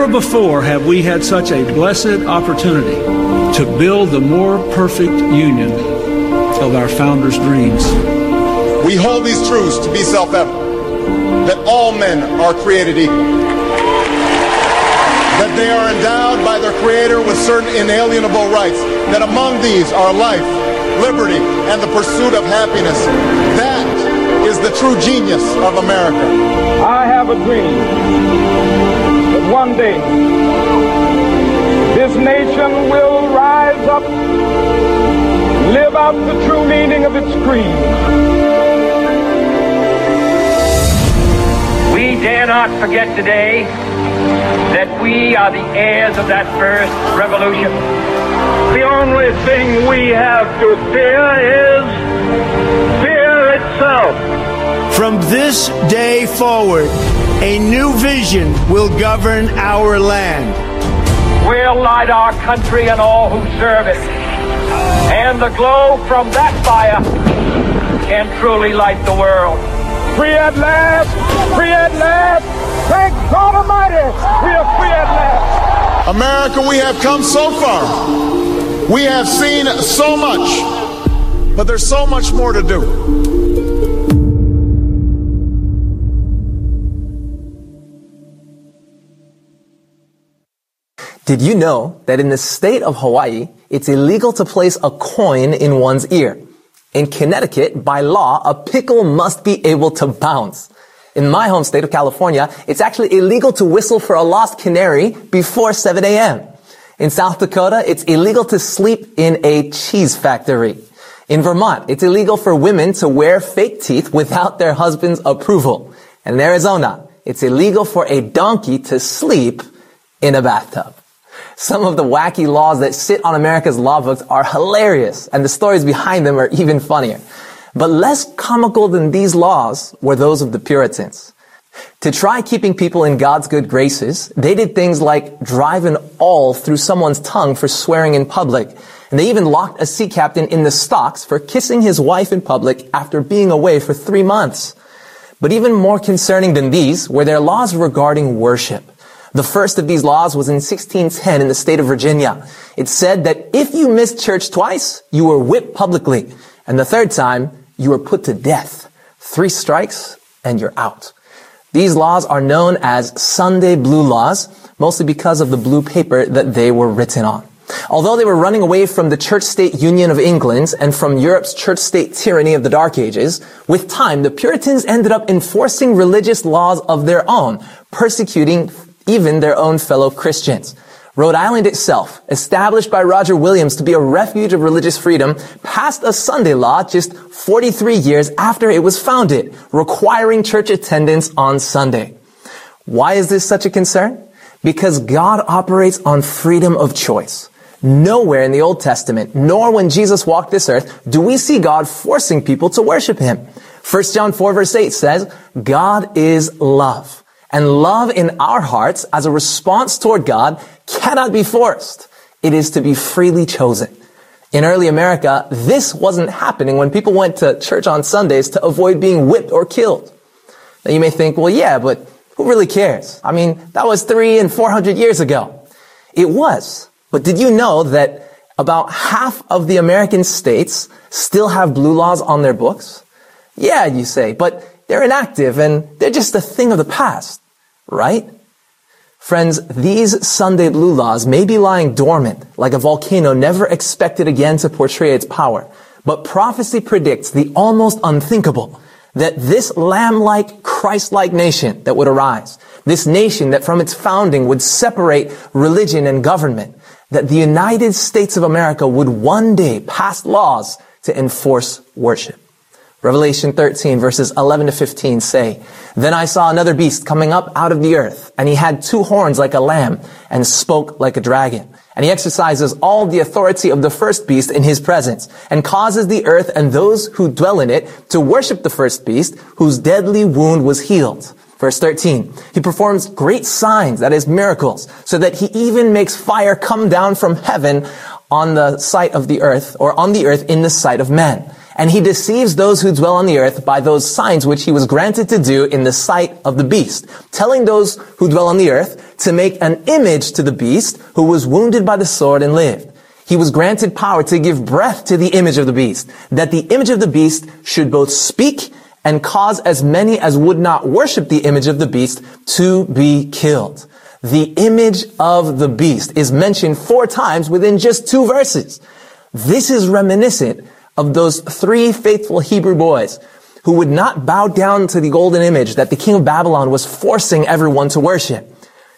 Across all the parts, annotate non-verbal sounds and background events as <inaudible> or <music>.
Never before have we had such a blessed opportunity to build the more perfect union of our founders' dreams. We hold these truths to be self-evident, that all men are created equal, that they are endowed by their Creator with certain inalienable rights, that among these are life, liberty, and the pursuit of happiness. That is the true genius of America. I have a dream that one day this nation will rise up, live out the true meaning of its creed. We dare not forget today that we are the heirs of that first revolution. The only thing we have to fear is fear itself. From this day forward, a new vision will govern our land. We'll light our country and all who serve it. And the glow from that fire can truly light the world. Free at last! Free at last! Thank God Almighty! We are free at last! America, we have come so far. We have seen so much, but there's so much more to do. Did you know that in the state of Hawaii, it's illegal to place a coin in one's ear? In Connecticut, by law, a pickle must be able to bounce. In my home state of California, it's actually illegal to whistle for a lost canary before 7 a.m. In South Dakota, it's illegal to sleep in a cheese factory. In Vermont, it's illegal for women to wear fake teeth without their husband's approval. And in Arizona, it's illegal for a donkey to sleep in a bathtub. Some of the wacky laws that sit on America's law books are hilarious, and the stories behind them are even funnier. But less comical than these laws were those of the Puritans. To try keeping people in God's good graces, they did things like drive an awl through someone's tongue for swearing in public. And they even locked a sea captain in the stocks for kissing his wife in public after being away for three months. But even more concerning than these were their laws regarding worship. The first of these laws was in 1610 in the state of Virginia. It said that if you missed church twice, you were whipped publicly. And the third time, you were put to death. Three strikes and you're out. These laws are known as Sunday blue laws, mostly because of the blue paper that they were written on. Although they were running away from the church-state union of England and from Europe's church-state tyranny of the Dark Ages, with time, the Puritans ended up enforcing religious laws of their own, persecuting even their own fellow Christians. Rhode Island itself, established by Roger Williams to be a refuge of religious freedom, passed a Sunday law just 43 years after it was founded, requiring church attendance on Sunday. Why is this such a concern? Because God operates on freedom of choice. Nowhere in the Old Testament, nor when Jesus walked this earth, do we see God forcing people to worship Him. 1 John 4 verse 8 says, God is love. And love in our hearts as a response toward God cannot be forced. It is to be freely chosen. In early America, this wasn't happening when people went to church on Sundays to avoid being whipped or killed. Now you may think, well, yeah, but who really cares? I mean, that was three and four hundred years ago. It was. But did you know that about half of the American states still have blue laws on their books? Yeah, you say, but they're inactive and they're just a thing of the past, right? Friends, these Sunday blue laws may be lying dormant like a volcano never expected again to portray its power. But prophecy predicts the almost unthinkable that this lamb-like, Christ-like nation that would arise, this nation that from its founding would separate religion and government, that the United States of America would one day pass laws to enforce worship. Revelation 13 verses 11 to 15 say, Then I saw another beast coming up out of the earth, and he had two horns like a lamb, and spoke like a dragon. And he exercises all the authority of the first beast in his presence, and causes the earth and those who dwell in it to worship the first beast, whose deadly wound was healed. Verse 13, he performs great signs, that is miracles, so that he even makes fire come down from heaven on the sight of the earth, or on the earth in the sight of men. And he deceives those who dwell on the earth by those signs which he was granted to do in the sight of the beast, telling those who dwell on the earth to make an image to the beast who was wounded by the sword and lived. He was granted power to give breath to the image of the beast, that the image of the beast should both speak and cause as many as would not worship the image of the beast to be killed. The image of the beast is mentioned four times within just two verses. This is reminiscent of those three faithful Hebrew boys who would not bow down to the golden image that the king of Babylon was forcing everyone to worship.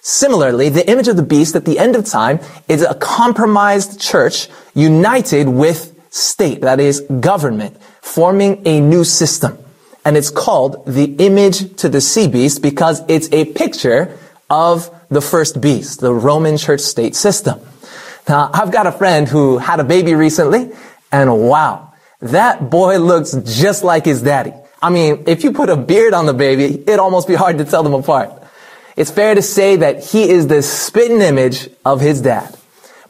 Similarly, the image of the beast at the end of time is a compromised church united with state, that is government, forming a new system. And it's called the image to the sea beast because it's a picture of the first beast, the Roman church state system. Now, I've got a friend who had a baby recently, and wow, that boy looks just like his daddy. I mean, if you put a beard on the baby, it'd almost be hard to tell them apart. It's fair to say that he is the spitting image of his dad.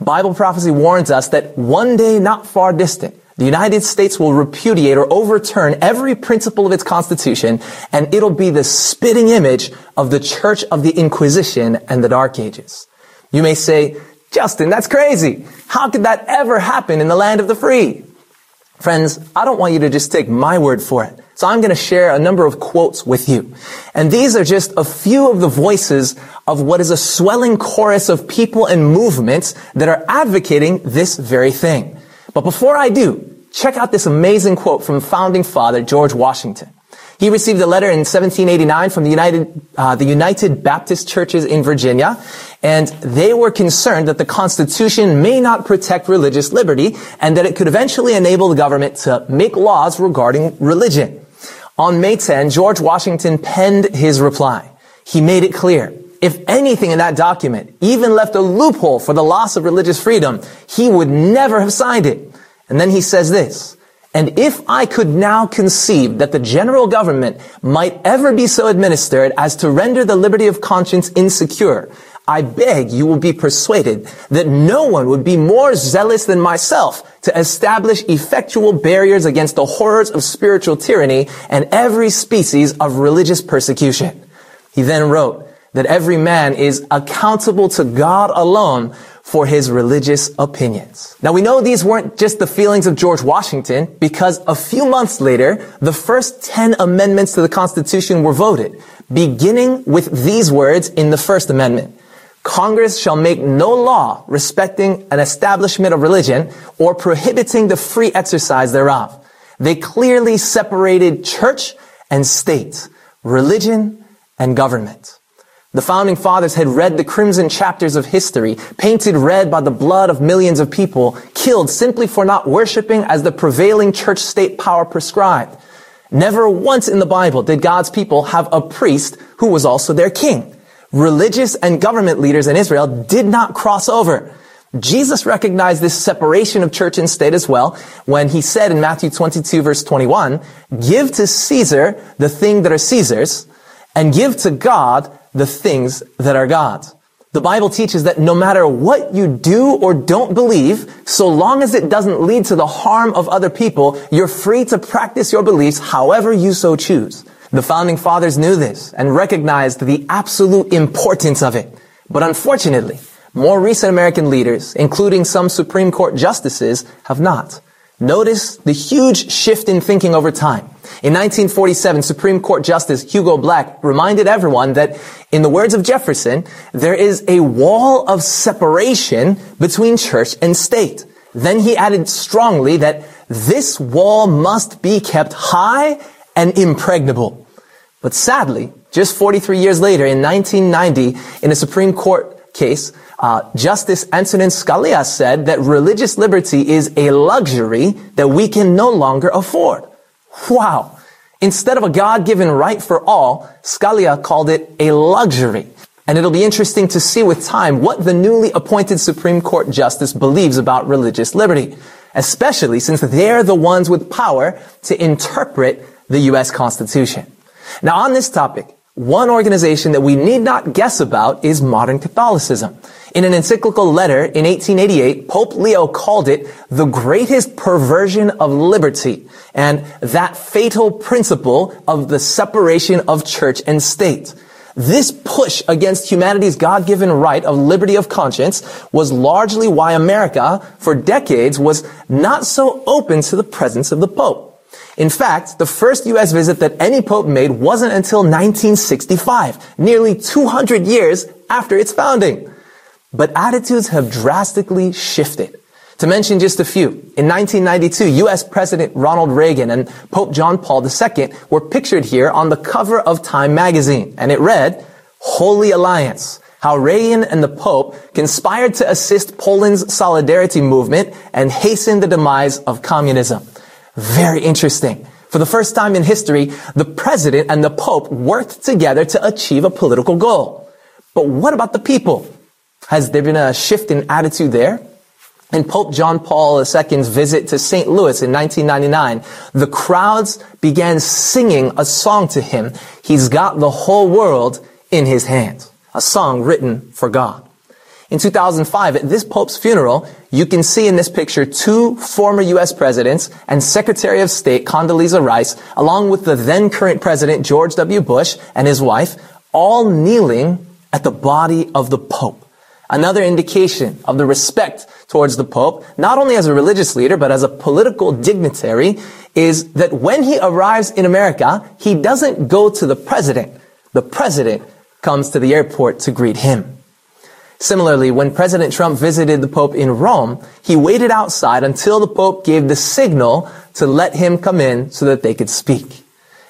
Bible prophecy warns us that one day not far distant, the United States will repudiate or overturn every principle of its constitution, and it'll be the spitting image of the church of the Inquisition and the Dark Ages. You may say, Justin, that's crazy. How could that ever happen in the land of the free? Friends, I don't want you to just take my word for it. So I'm going to share a number of quotes with you. And these are just a few of the voices of what is a swelling chorus of people and movements that are advocating this very thing. But before I do, check out this amazing quote from founding father George Washington. He received a letter in 1789 from the United, uh, the United Baptist Churches in Virginia, and they were concerned that the Constitution may not protect religious liberty and that it could eventually enable the government to make laws regarding religion. On May 10, George Washington penned his reply. He made it clear. If anything in that document even left a loophole for the loss of religious freedom, he would never have signed it. And then he says this, and if I could now conceive that the general government might ever be so administered as to render the liberty of conscience insecure, I beg you will be persuaded that no one would be more zealous than myself to establish effectual barriers against the horrors of spiritual tyranny and every species of religious persecution. He then wrote that every man is accountable to God alone for his religious opinions. Now we know these weren't just the feelings of George Washington because a few months later, the first 10 amendments to the Constitution were voted, beginning with these words in the First Amendment. Congress shall make no law respecting an establishment of religion or prohibiting the free exercise thereof. They clearly separated church and state, religion and government. The founding fathers had read the crimson chapters of history, painted red by the blood of millions of people, killed simply for not worshiping as the prevailing church state power prescribed. Never once in the Bible did God's people have a priest who was also their king. Religious and government leaders in Israel did not cross over. Jesus recognized this separation of church and state as well when he said in Matthew 22 verse 21, give to Caesar the thing that are Caesar's and give to God the things that are God's. The Bible teaches that no matter what you do or don't believe, so long as it doesn't lead to the harm of other people, you're free to practice your beliefs however you so choose. The founding fathers knew this and recognized the absolute importance of it. But unfortunately, more recent American leaders, including some Supreme Court justices, have not. Notice the huge shift in thinking over time. In 1947, Supreme Court Justice Hugo Black reminded everyone that, in the words of Jefferson, there is a wall of separation between church and state. Then he added strongly that this wall must be kept high and impregnable. But sadly, just 43 years later, in 1990, in a Supreme Court case, uh, Justice Antonin Scalia said that religious liberty is a luxury that we can no longer afford. Wow. Instead of a God-given right for all, Scalia called it a luxury. And it'll be interesting to see with time what the newly appointed Supreme Court justice believes about religious liberty, especially since they're the ones with power to interpret the U.S. Constitution. Now on this topic, One organization that we need not guess about is modern Catholicism. In an encyclical letter in 1888, Pope Leo called it the greatest perversion of liberty and that fatal principle of the separation of church and state. This push against humanity's God-given right of liberty of conscience was largely why America, for decades, was not so open to the presence of the Pope. In fact, the first U.S. visit that any pope made wasn't until 1965, nearly 200 years after its founding. But attitudes have drastically shifted. To mention just a few, in 1992, U.S. President Ronald Reagan and Pope John Paul II were pictured here on the cover of Time magazine, and it read, Holy Alliance, how Reagan and the Pope conspired to assist Poland's solidarity movement and hasten the demise of communism. Very interesting. For the first time in history, the president and the pope worked together to achieve a political goal. But what about the people? Has there been a shift in attitude there? In Pope John Paul II's visit to St. Louis in 1999, the crowds began singing a song to him. He's got the whole world in his hands. A song written for God. In 2005, at this Pope's funeral, you can see in this picture two former U.S. presidents and Secretary of State Condoleezza Rice, along with the then current President George W. Bush and his wife, all kneeling at the body of the Pope. Another indication of the respect towards the Pope, not only as a religious leader, but as a political dignitary, is that when he arrives in America, he doesn't go to the president. The president comes to the airport to greet him. Similarly, when President Trump visited the Pope in Rome, he waited outside until the Pope gave the signal to let him come in so that they could speak.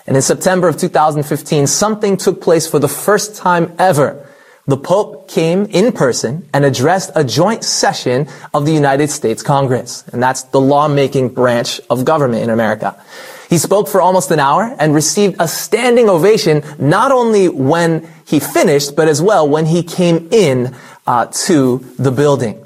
And in September of 2015, something took place for the first time ever. The Pope came in person and addressed a joint session of the United States Congress. And that's the lawmaking branch of government in America. He spoke for almost an hour and received a standing ovation not only when he finished, but as well when he came in uh, to the building.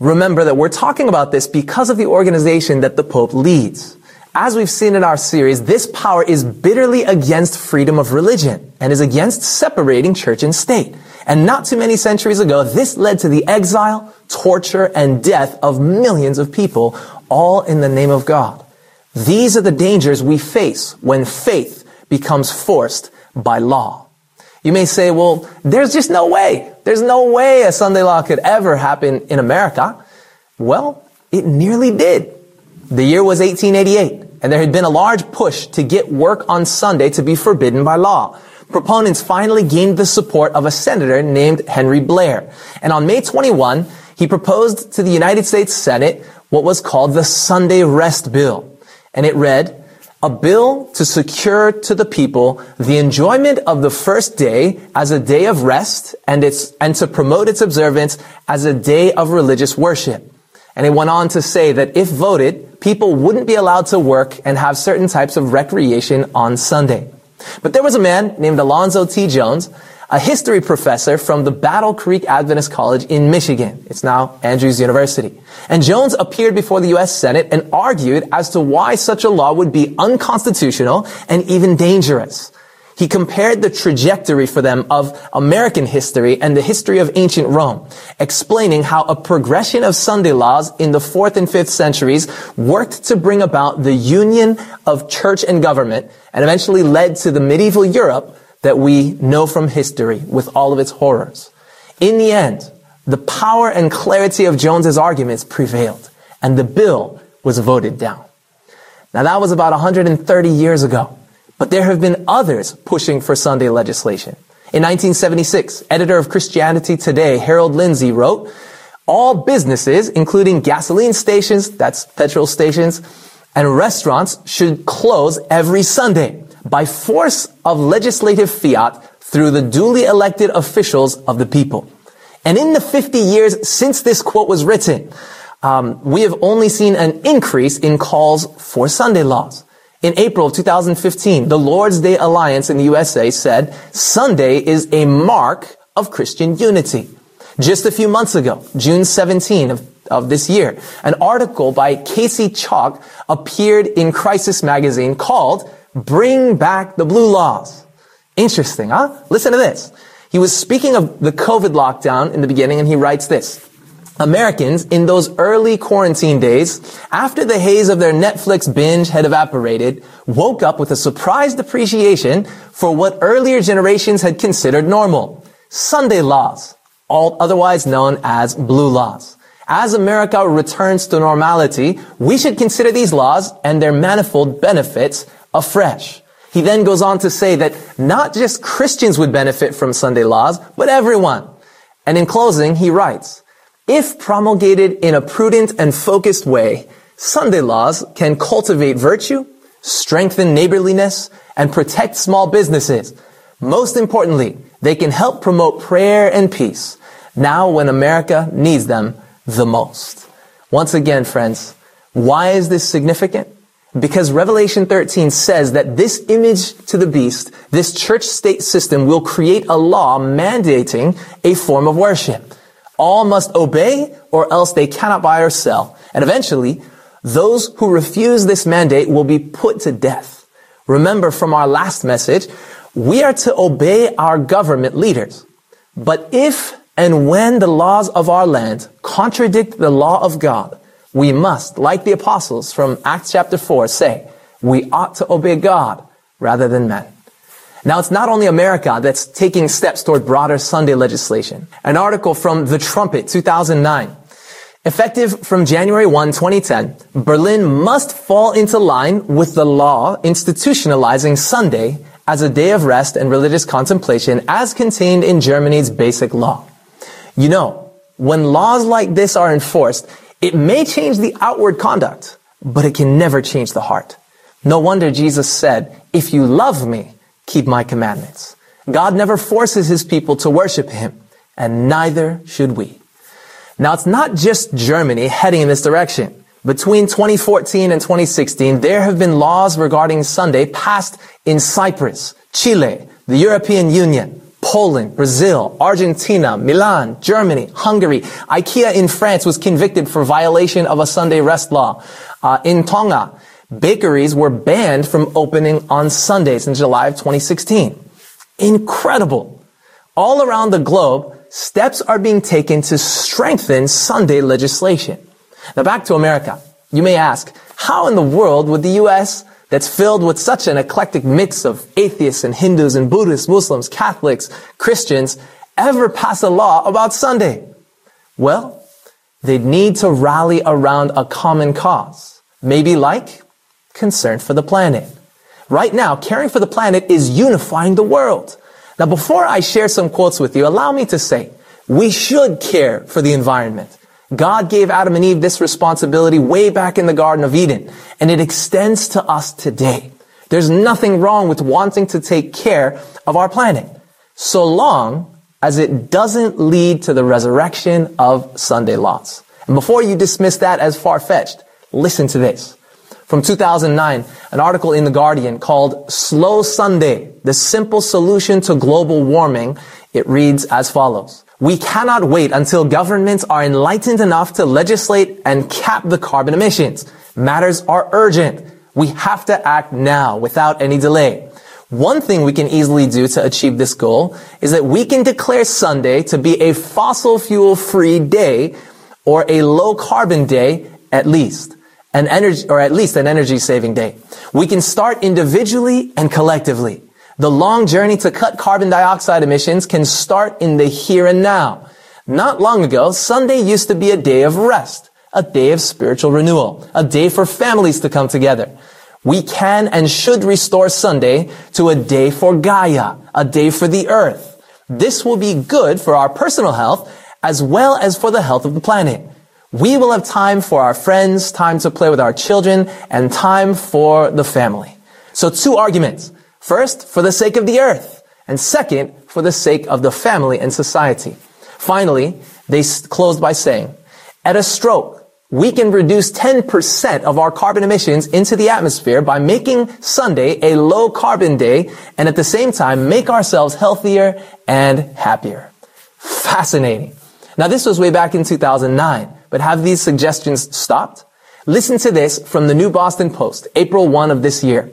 Remember that we're talking about this because of the organization that the Pope leads. As we've seen in our series, this power is bitterly against freedom of religion and is against separating church and state. And not too many centuries ago, this led to the exile, torture, and death of millions of people, all in the name of God. These are the dangers we face when faith becomes forced by law. You may say, well, there's just no way. There's no way a Sunday law could ever happen in America. Well, it nearly did. The year was 1888, and there had been a large push to get work on Sunday to be forbidden by law. Proponents finally gained the support of a senator named Henry Blair. And on May 21, he proposed to the United States Senate what was called the Sunday Rest Bill. And it read, a bill to secure to the people the enjoyment of the first day as a day of rest and its, and to promote its observance as a day of religious worship. And it went on to say that if voted, people wouldn't be allowed to work and have certain types of recreation on Sunday. But there was a man named Alonzo T. Jones a history professor from the Battle Creek Adventist College in Michigan. It's now Andrews University. And Jones appeared before the U.S. Senate and argued as to why such a law would be unconstitutional and even dangerous. He compared the trajectory for them of American history and the history of ancient Rome, explaining how a progression of Sunday laws in the fourth and fifth centuries worked to bring about the union of church and government and eventually led to the medieval Europe that we know from history with all of its horrors. In the end, the power and clarity of Jones's arguments prevailed, and the bill was voted down. Now that was about 130 years ago, but there have been others pushing for Sunday legislation. In 1976, editor of Christianity Today, Harold Lindsell wrote, all businesses, including gasoline stations, that's petrol stations, and restaurants should close every Sunday by force of legislative fiat through the duly elected officials of the people. And in the 50 years since this quote was written, um, we have only seen an increase in calls for Sunday laws. In April of 2015, the Lord's Day Alliance in the USA said Sunday is a mark of Christian unity. Just a few months ago, June 17 of, of this year, an article by Casey Chalk appeared in Crisis magazine called Bring back the blue laws. Interesting, huh? Listen to this. He was speaking of the COVID lockdown in the beginning and he writes this. Americans in those early quarantine days, after the haze of their Netflix binge had evaporated, woke up with a surprised appreciation for what earlier generations had considered normal. Sunday laws, all otherwise known as blue laws. As America returns to normality, we should consider these laws and their manifold benefits afresh. He then goes on to say that not just Christians would benefit from Sunday laws, but everyone. And in closing, he writes, if promulgated in a prudent and focused way, Sunday laws can cultivate virtue, strengthen neighborliness, and protect small businesses. Most importantly, they can help promote prayer and peace now when America needs them the most. Once again, friends, why is this significant? Because Revelation 13 says that this image to the beast, this church state system will create a law mandating a form of worship. All must obey or else they cannot buy or sell. And eventually, those who refuse this mandate will be put to death. Remember from our last message, we are to obey our government leaders. But if and when the laws of our land contradict the law of God, we must, like the apostles from Acts chapter 4 say, we ought to obey God rather than men. Now, it's not only America that's taking steps toward broader Sunday legislation. An article from The Trumpet, 2009. Effective from January 1, 2010, Berlin must fall into line with the law institutionalizing Sunday as a day of rest and religious contemplation as contained in Germany's basic law. You know, when laws like this are enforced, it may change the outward conduct, but it can never change the heart. No wonder Jesus said, if you love me, keep my commandments. God never forces his people to worship him, and neither should we. Now, it's not just Germany heading in this direction. Between 2014 and 2016, there have been laws regarding Sunday passed in Cyprus, Chile, the European Union, Poland, Brazil, Argentina, Milan, Germany, Hungary. IKEA in France was convicted for violation of a Sunday rest law. Uh, in Tonga, bakeries were banned from opening on Sundays in July of 2016. Incredible. All around the globe, steps are being taken to strengthen Sunday legislation. Now back to America. You may ask, how in the world would the U.S. that's filled with such an eclectic mix of atheists and Hindus and Buddhists, Muslims, Catholics, Christians ever pass a law about Sunday? Well, they'd need to rally around a common cause. Maybe like concern for the planet. Right now, caring for the planet is unifying the world. Now, before I share some quotes with you, allow me to say, we should care for the environment. God gave Adam and Eve this responsibility way back in the Garden of Eden, and it extends to us today. There's nothing wrong with wanting to take care of our planet, so long as it doesn't lead to the resurrection of Sunday laws. And before you dismiss that as far-fetched, listen to this from 2009, an article in The Guardian called Slow Sunday, the simple solution to global warming. It reads as follows. We cannot wait until governments are enlightened enough to legislate and cap the carbon emissions. Matters are urgent. We have to act now without any delay. One thing we can easily do to achieve this goal is that we can declare Sunday to be a fossil fuel free day or a low carbon day at least an energy, or at least an energy saving day. We can start individually and collectively. The long journey to cut carbon dioxide emissions can start in the here and now. Not long ago, Sunday used to be a day of rest, a day of spiritual renewal, a day for families to come together. We can and should restore Sunday to a day for Gaia, a day for the earth. This will be good for our personal health as well as for the health of the planet. We will have time for our friends, time to play with our children, and time for the family. So two arguments. First, for the sake of the earth. And second, for the sake of the family and society. Finally, they closed by saying, at a stroke, we can reduce 10% of our carbon emissions into the atmosphere by making Sunday a low carbon day and at the same time make ourselves healthier and happier. Fascinating. Now this was way back in 2009. But have these suggestions stopped? Listen to this from the New Boston Post, April 1 of this year.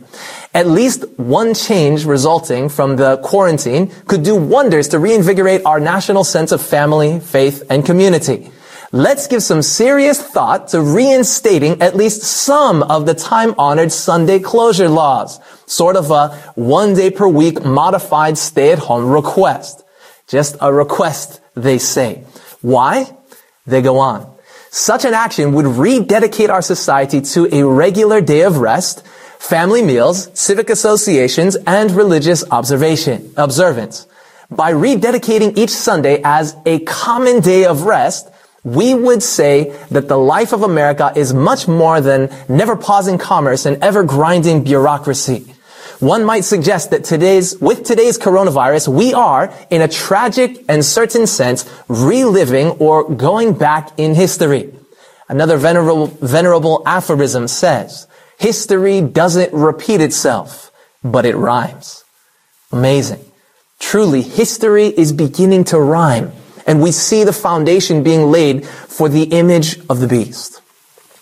At least one change resulting from the quarantine could do wonders to reinvigorate our national sense of family, faith, and community. Let's give some serious thought to reinstating at least some of the time-honored Sunday closure laws. Sort of a one day per week modified stay-at-home request. Just a request, they say. Why? They go on. Such an action would rededicate our society to a regular day of rest, family meals, civic associations, and religious observation, observance. By rededicating each Sunday as a common day of rest, we would say that the life of America is much more than never pausing commerce and ever grinding bureaucracy. One might suggest that today's, with today's coronavirus, we are, in a tragic and certain sense, reliving or going back in history. Another venerable, venerable aphorism says, history doesn't repeat itself, but it rhymes. Amazing. Truly, history is beginning to rhyme and we see the foundation being laid for the image of the beast.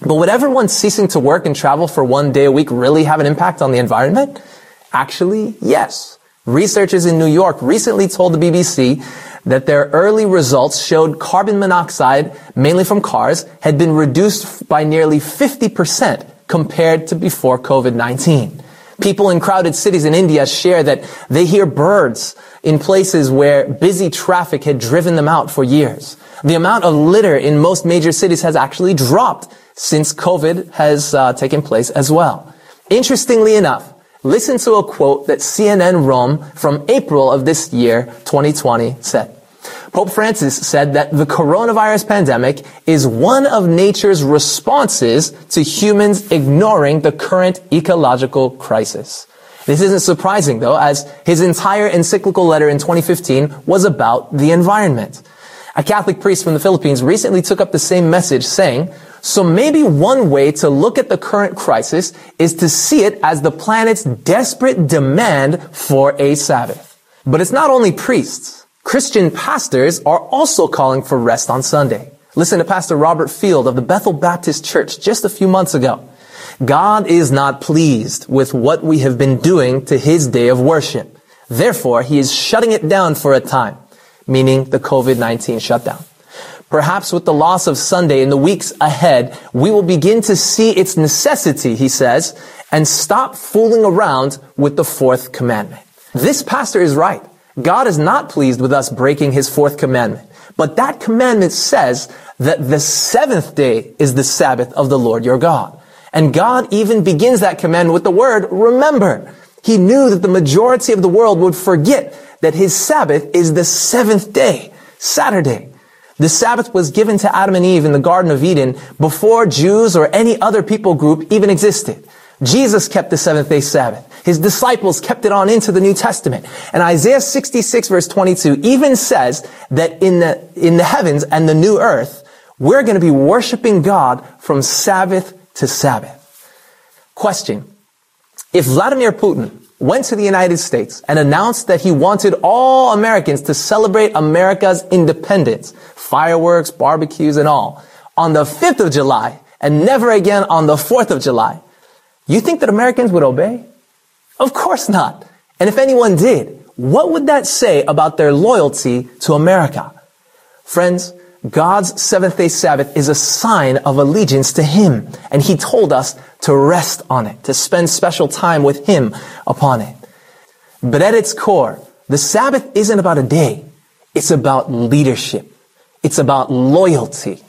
But would everyone ceasing to work and travel for one day a week really have an impact on the environment? Actually, yes. Researchers in New York recently told the BBC that their early results showed carbon monoxide, mainly from cars, had been reduced by nearly 50% compared to before COVID-19. People in crowded cities in India share that they hear birds in places where busy traffic had driven them out for years. The amount of litter in most major cities has actually dropped since COVID has uh, taken place as well. Interestingly enough, listen to a quote that CNN Rome from April of this year, 2020, said. Pope Francis said that the coronavirus pandemic is one of nature's responses to humans ignoring the current ecological crisis. This isn't surprising though, as his entire encyclical letter in 2015 was about the environment. A Catholic priest from the Philippines recently took up the same message saying, so maybe one way to look at the current crisis is to see it as the planet's desperate demand for a Sabbath. But it's not only priests. Christian pastors are also calling for rest on Sunday. Listen to Pastor Robert Field of the Bethel Baptist Church just a few months ago. God is not pleased with what we have been doing to his day of worship. Therefore, he is shutting it down for a time, meaning the COVID-19 shutdown. Perhaps with the loss of Sunday in the weeks ahead, we will begin to see its necessity, he says, and stop fooling around with the fourth commandment. This pastor is right. God is not pleased with us breaking his fourth commandment. But that commandment says that the seventh day is the Sabbath of the Lord your God. And God even begins that command with the word, remember. He knew that the majority of the world would forget that his Sabbath is the seventh day, Saturday. The Sabbath was given to Adam and Eve in the Garden of Eden before Jews or any other people group even existed. Jesus kept the seventh day Sabbath. His disciples kept it on into the New Testament. And Isaiah 66 verse 22 even says that in the, in the heavens and the new earth, we're going to be worshiping God from Sabbath to Sabbath. Question. If Vladimir Putin went to the United States and announced that he wanted all Americans to celebrate America's independence, fireworks, barbecues, and all, on the 5th of July, and never again on the 4th of July, you think that Americans would obey? Of course not. And if anyone did, what would that say about their loyalty to America? Friends, God's seventh day Sabbath is a sign of allegiance to Him. And He told us to rest on it, to spend special time with Him upon it. But at its core, the Sabbath isn't about a day. It's about leadership. It's about loyalty.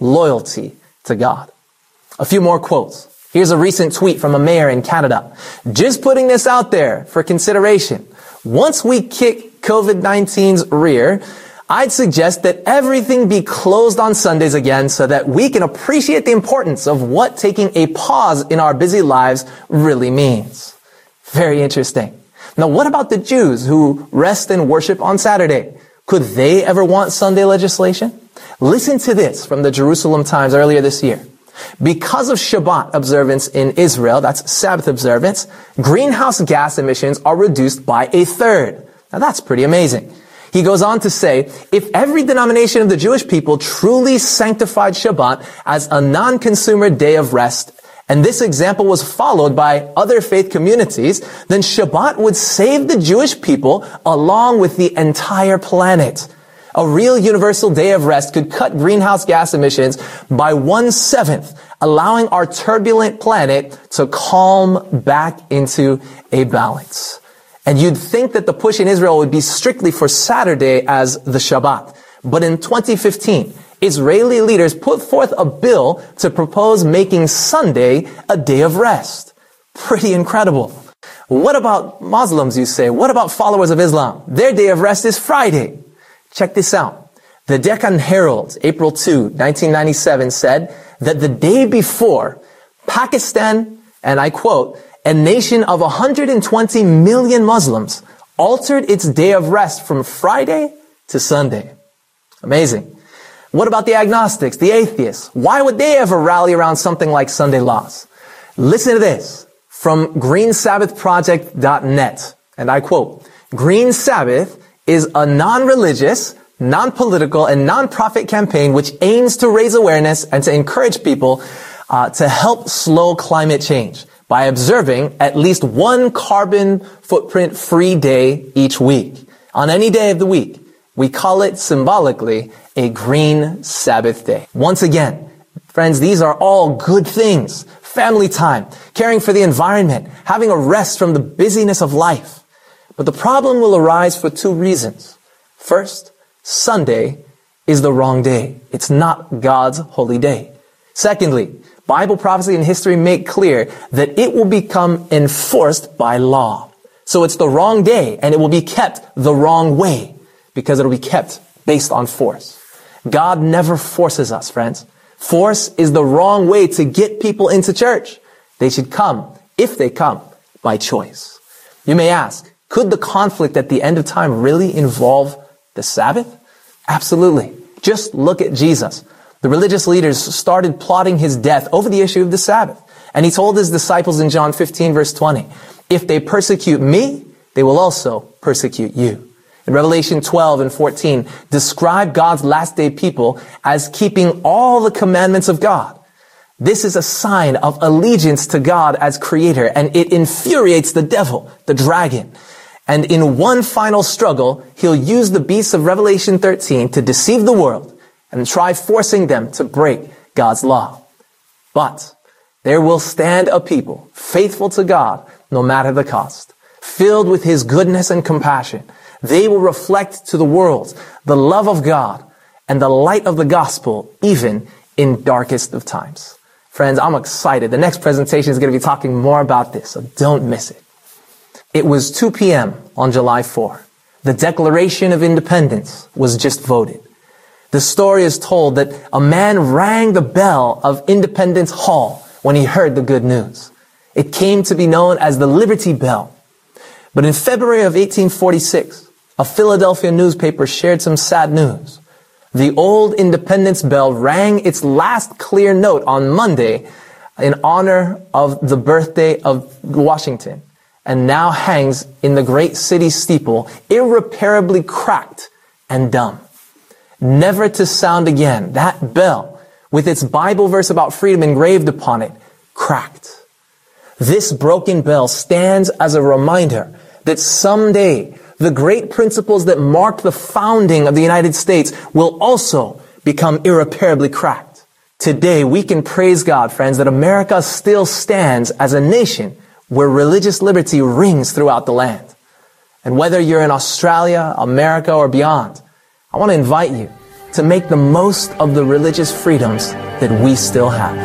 Loyalty to God. A few more quotes. Here's a recent tweet from a mayor in Canada. Just putting this out there for consideration. Once we kick COVID-19's rear, I'd suggest that everything be closed on Sundays again so that we can appreciate the importance of what taking a pause in our busy lives really means. Very interesting. Now, what about the Jews who rest and worship on Saturday? Could they ever want Sunday legislation? Listen to this from the Jerusalem Times earlier this year. Because of Shabbat observance in Israel, that's Sabbath observance, greenhouse gas emissions are reduced by a third. Now that's pretty amazing. He goes on to say, if every denomination of the Jewish people truly sanctified Shabbat as a non-consumer day of rest, and this example was followed by other faith communities, then Shabbat would save the Jewish people along with the entire planet. A real universal day of rest could cut greenhouse gas emissions by one seventh, allowing our turbulent planet to calm back into a balance. And you'd think that the push in Israel would be strictly for Saturday as the Shabbat. But in 2015, Israeli leaders put forth a bill to propose making Sunday a day of rest. Pretty incredible. What about Muslims, you say? What about followers of Islam? Their day of rest is Friday. Check this out. The Deccan Herald, April 2, 1997 said that the day before, Pakistan, and I quote, a nation of 120 million Muslims altered its day of rest from Friday to Sunday. Amazing. What about the agnostics, the atheists? Why would they ever rally around something like Sunday laws? Listen to this from greensabbathproject.net. And I quote, Green Sabbath is a non-religious, non-political, and non-profit campaign which aims to raise awareness and to encourage people uh, to help slow climate change by observing at least one carbon footprint free day each week. On any day of the week, we call it symbolically a green Sabbath day. Once again, friends, these are all good things. Family time, caring for the environment, having a rest from the busyness of life. But the problem will arise for two reasons. First, Sunday is the wrong day. It's not God's holy day. Secondly, Bible prophecy and history make clear that it will become enforced by law. So it's the wrong day and it will be kept the wrong way because it'll be kept based on force. God never forces us, friends. Force is the wrong way to get people into church. They should come, if they come, by choice. You may ask, could the conflict at the end of time really involve the Sabbath? Absolutely. Just look at Jesus. The religious leaders started plotting his death over the issue of the Sabbath. And he told his disciples in John 15 verse 20, if they persecute me, they will also persecute you. In Revelation 12 and 14, describe God's last day people as keeping all the commandments of God. This is a sign of allegiance to God as creator, and it infuriates the devil, the dragon. And in one final struggle, he'll use the beasts of Revelation 13 to deceive the world and try forcing them to break God's law. But there will stand a people faithful to God no matter the cost, filled with his goodness and compassion. They will reflect to the world the love of God and the light of the gospel even in darkest of times. Friends, I'm excited. The next presentation is going to be talking more about this, so don't miss it. It was 2 p.m. on July 4. The Declaration of Independence was just voted. The story is told that a man rang the bell of Independence Hall when he heard the good news. It came to be known as the Liberty Bell. But in February of 1846, a Philadelphia newspaper shared some sad news. The old Independence Bell rang its last clear note on Monday in honor of the birthday of Washington and now hangs in the great city steeple, irreparably cracked and dumb never to sound again. That bell, with its Bible verse about freedom engraved upon it, cracked. This broken bell stands as a reminder that someday the great principles that marked the founding of the United States will also become irreparably cracked. Today we can praise God, friends, that America still stands as a nation where religious liberty rings throughout the land. And whether you're in Australia, America, or beyond, I want to invite you to make the most of the religious freedoms that we still have.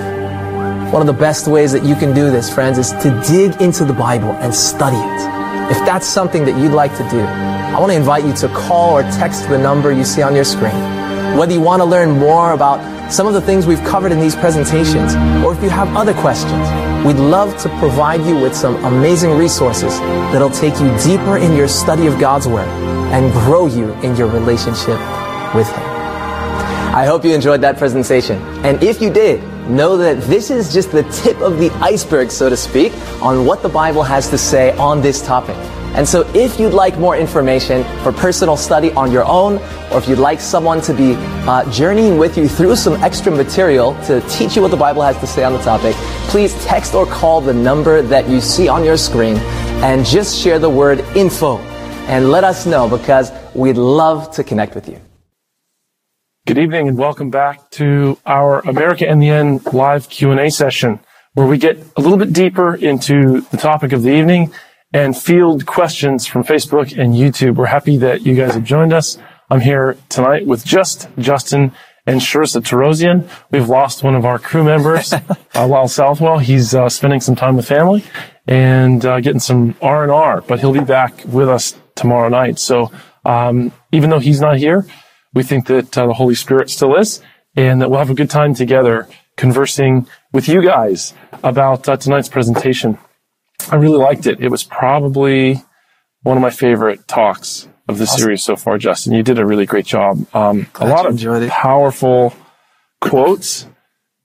One of the best ways that you can do this, friends, is to dig into the Bible and study it. If that's something that you'd like to do, I want to invite you to call or text the number you see on your screen. Whether you want to learn more about some of the things we've covered in these presentations, or if you have other questions, we'd love to provide you with some amazing resources that'll take you deeper in your study of God's Word and grow you in your relationship with Him. I hope you enjoyed that presentation. And if you did, know that this is just the tip of the iceberg, so to speak, on what the Bible has to say on this topic. And so if you'd like more information for personal study on your own, or if you'd like someone to be uh, journeying with you through some extra material to teach you what the Bible has to say on the topic, please text or call the number that you see on your screen and just share the word info and let us know because we'd love to connect with you. Good evening and welcome back to our America in the End live Q&A session where we get a little bit deeper into the topic of the evening and field questions from Facebook and YouTube. We're happy that you guys have joined us. I'm here tonight with just Justin and Sharissa Terosian. We've lost one of our crew members, <laughs> uh, Lyle Southwell. He's uh, spending some time with family and uh, getting some R and R, but he'll be back with us tomorrow night. So um, even though he's not here, we think that uh, the Holy Spirit still is, and that we'll have a good time together conversing with you guys about uh, tonight's presentation. I really liked it. It was probably one of my favorite talks of the awesome. series so far, Justin. You did a really great job. Um, a lot of powerful quotes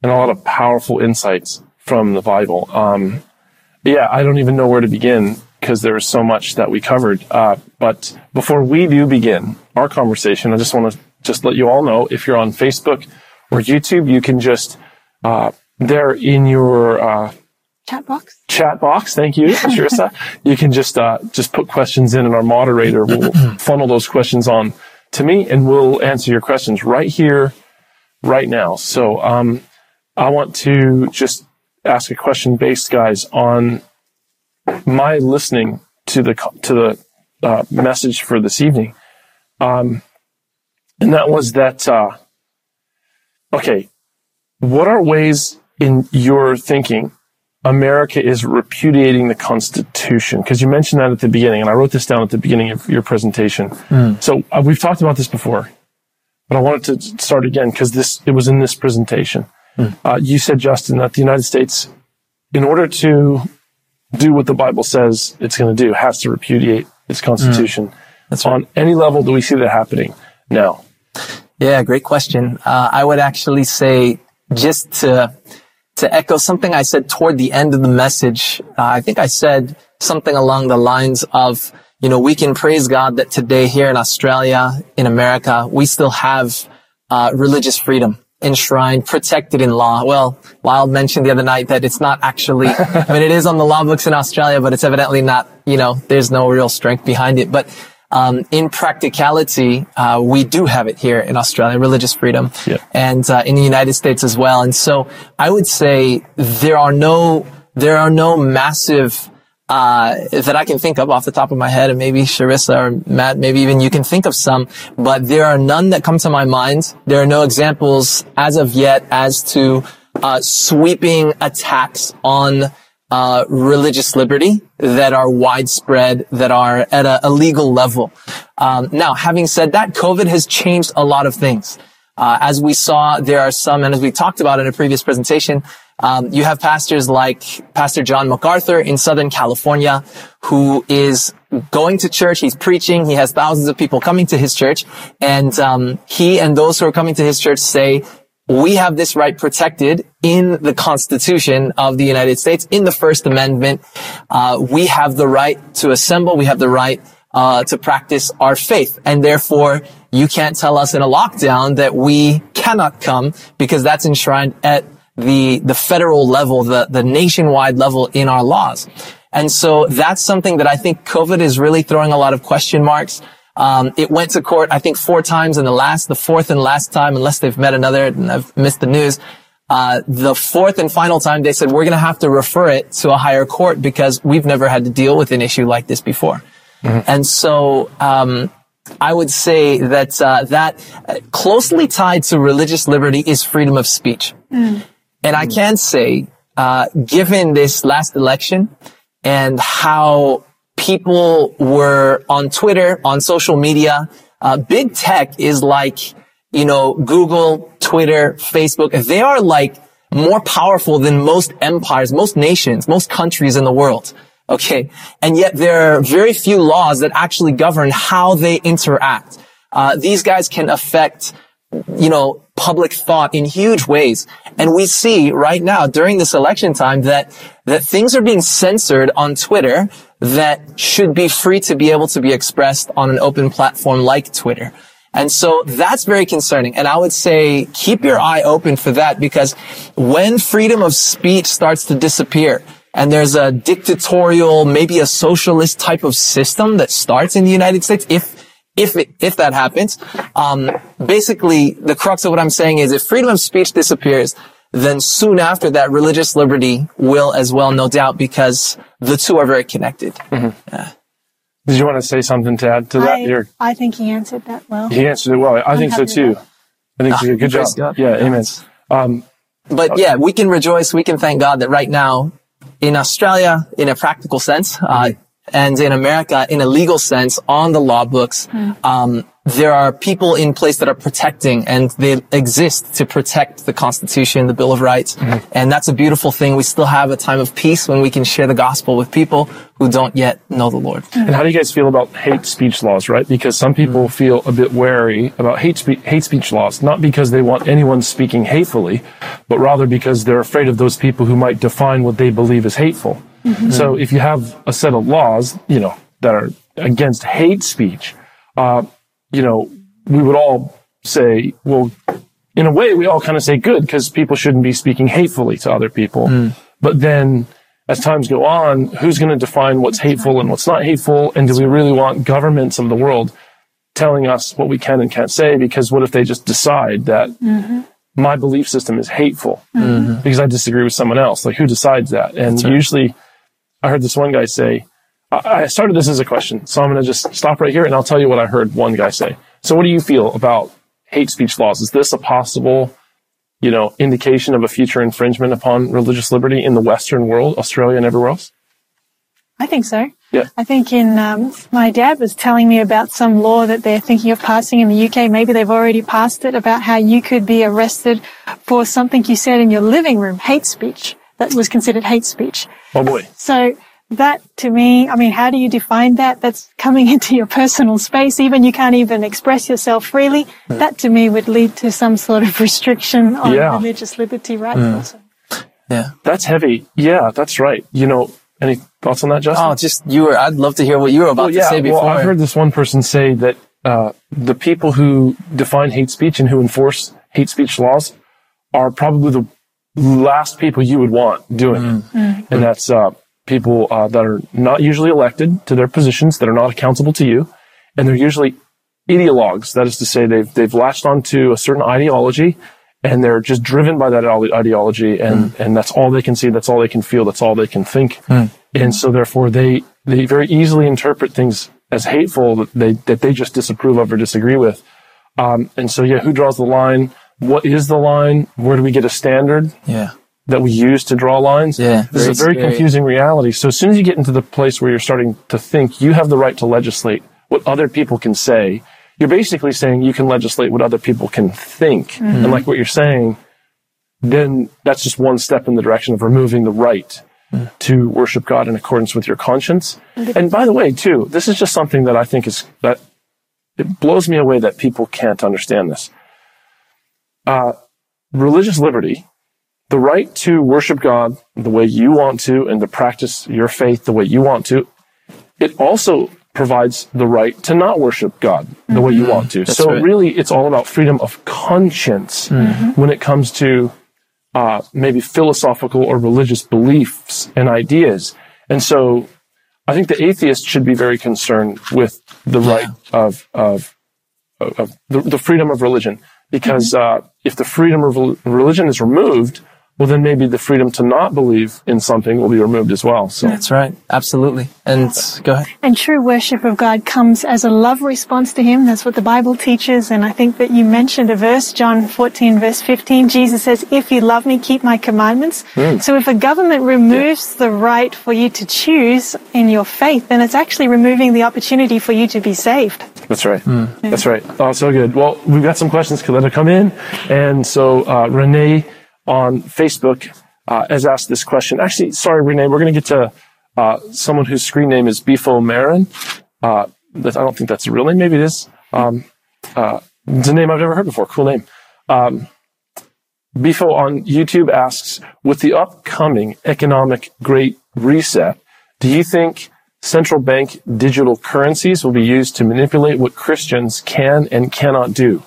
and a lot of powerful insights from the Bible. Um, yeah, I don't even know where to begin because there was so much that we covered. Uh, but before we do begin our conversation, I just want to just let you all know if you're on Facebook or YouTube, you can just uh, there in your uh, chat box. Chat box. Thank you, Sharissa. you can just uh, just put questions in, and our moderator will <clears throat> funnel those questions on to me, and we'll answer your questions right here, right now. So um, I want to just ask a question based, guys, on my listening to the to the uh, message for this evening, um, and that was that. Uh, okay, what are ways in your thinking America is repudiating the Constitution? Because you mentioned that at the beginning, and I wrote this down at the beginning of your presentation. Mm. So uh, we've talked about this before, but I wanted to start again because this it was in this presentation. Mm. Uh, you said, Justin, that the United States, in order to do what the Bible says it's going to do, has to repudiate its constitution. Mm. That's right. On any level, do we see that happening now? Yeah, great question. Uh, I would actually say just to to echo something I said toward the end of the message. Uh, I think I said something along the lines of, you know, we can praise God that today here in Australia, in America, we still have uh, religious freedom enshrined, protected in law. Well, Wild mentioned the other night that it's not actually, <laughs> I mean, it is on the law books in Australia, but it's evidently not, you know, there's no real strength behind it. But um, in practicality, uh, we do have it here in Australia, religious freedom, yeah. and uh, in the United States as well. And so, I would say there are no there are no massive uh, that I can think of off the top of my head, and maybe Sharissa or Matt, maybe even you can think of some, but there are none that come to my mind. There are no examples as of yet as to uh, sweeping attacks on uh, religious liberty that are widespread, that are at a, a legal level. Um, now, having said that, COVID has changed a lot of things. Uh, as we saw, there are some, and as we talked about in a previous presentation, um, you have pastors like Pastor John MacArthur in Southern California, who is going to church. He's preaching. He has thousands of people coming to his church, and um, he and those who are coming to his church say we have this right protected in the Constitution of the United States, in the First Amendment. Uh, we have the right to assemble. We have the right uh, to practice our faith, and therefore you can't tell us in a lockdown that we cannot come because that's enshrined at the the federal level, the the nationwide level in our laws. And so that's something that I think COVID is really throwing a lot of question marks. Um, it went to court, I think, four times in the last, the fourth and last time, unless they've met another, and I've missed the news. Uh, the fourth and final time, they said we're going to have to refer it to a higher court because we've never had to deal with an issue like this before. Mm-hmm. And so, um, I would say that uh, that uh, closely tied to religious liberty is freedom of speech. Mm. And I can say, uh, given this last election and how people were on Twitter, on social media, uh, big tech is like, you know, Google, Twitter, Facebook. They are like more powerful than most empires, most nations, most countries in the world. Okay. And yet there are very few laws that actually govern how they interact. Uh, these guys can affect, you know, public thought in huge ways. And we see right now during this election time that, that things are being censored on Twitter that should be free to be able to be expressed on an open platform like Twitter. And so that's very concerning. And I would say keep your eye open for that because when freedom of speech starts to disappear and there's a dictatorial, maybe a socialist type of system that starts in the United States, if if it, if that happens, um, basically the crux of what I'm saying is if freedom of speech disappears, then soon after that, religious liberty will as well, no doubt, because the two are very connected. Mm-hmm. Yeah. Did you want to say something to add to that? I, I think he answered that well. He answered it well. I I'm think so too. I think ah, so. Good job. God. Yeah, amen. Um, but yeah, we can rejoice. We can thank God that right now in Australia, in a practical sense, uh, and in America, in a legal sense, on the law books, mm. um, there are people in place that are protecting and they exist to protect the Constitution, the Bill of Rights. Mm-hmm. And that's a beautiful thing. We still have a time of peace when we can share the gospel with people who don't yet know the Lord. And how do you guys feel about hate speech laws, right? Because some people mm-hmm. feel a bit wary about hate, spe- hate speech laws, not because they want anyone speaking hatefully, but rather because they're afraid of those people who might define what they believe is hateful. Mm-hmm. So if you have a set of laws, you know, that are against hate speech, uh, you know, we would all say, well, in a way, we all kind of say good because people shouldn't be speaking hatefully to other people. Mm. But then as times go on, who's going to define what's hateful and what's not hateful? And do we really want governments of the world telling us what we can and can't say? Because what if they just decide that mm-hmm. my belief system is hateful mm-hmm. because I disagree with someone else? Like who decides that? And right. usually I heard this one guy say, I started this as a question, so I'm going to just stop right here and I'll tell you what I heard one guy say. So what do you feel about hate speech laws? Is this a possible, you know, indication of a future infringement upon religious liberty in the Western world, Australia and everywhere else? I think so. Yeah. I think in, um, my dad was telling me about some law that they're thinking of passing in the UK. Maybe they've already passed it about how you could be arrested for something you said in your living room, hate speech. That was considered hate speech. Oh boy. So that to me, I mean, how do you define that? That's coming <laughs> into your personal space. Even you can't even express yourself freely. Mm. That to me would lead to some sort of restriction on yeah. religious liberty rights mm. also. Yeah. That's heavy. Yeah, that's right. You know, any thoughts on that, Justin? Oh, just you were, I'd love to hear what you were about well, yeah, to say before. Well, I've heard this one person say that, uh, the people who define hate speech and who enforce hate speech laws are probably the last people you would want doing mm. it. Mm. And that's, uh, people uh, that are not usually elected to their positions, that are not accountable to you, and they're usually ideologues. That is to say, they've they've latched onto a certain ideology, and they're just driven by that ideology, and mm. and that's all they can see, that's all they can feel, that's all they can think, mm. and so therefore they they very easily interpret things as hateful that they that they just disapprove of or disagree with. Um, and so, yeah, who draws the line? What is the line? Where do we get a standard? Yeah that we use to draw lines. Yeah, this is a very scary. confusing reality. So as soon as you get into the place where you're starting to think you have the right to legislate what other people can say, you're basically saying you can legislate what other people can think. Mm-hmm. And like what you're saying, then that's just one step in the direction of removing the right mm. to worship God in accordance with your conscience. And by the way, too, this is just something that I think is that it blows me away that people can't understand this. Uh, religious liberty the right to worship God the way you want to and to practice your faith the way you want to, it also provides the right to not worship God the mm-hmm. way you mm-hmm. want to. That's so right. really, it's all about freedom of conscience mm-hmm. when it comes to uh, maybe philosophical or religious beliefs and ideas. And so, I think the atheist should be very concerned with the right of of, of the, the, freedom of religion, because mm-hmm. uh, if the freedom of religion is removed, well, then maybe the freedom to not believe in something will be removed as well. So that's right. Absolutely. And go ahead. And true worship of God comes as a love response to Him. That's what the Bible teaches. And I think that you mentioned a verse, John 14 verse 15. Jesus says, if you love me, keep my commandments. Mm. So if a government removes yeah. the right for you to choose in your faith, then it's actually removing the opportunity for you to be saved. That's right. Mm. Yeah. That's right. Oh, so good. Well, we've got some questions that have come in. And so, uh, Renee, on Facebook uh, has asked this question. Actually, sorry, Renee, we're going to get to uh, someone whose screen name is Bifo Marin. Uh, I don't think that's a real name. Maybe it is. Um, uh, it's a name I've never heard before. Cool name. Um, Bifo on YouTube asks, with the upcoming economic great reset, do you think central bank digital currencies will be used to manipulate what Christians can and cannot do.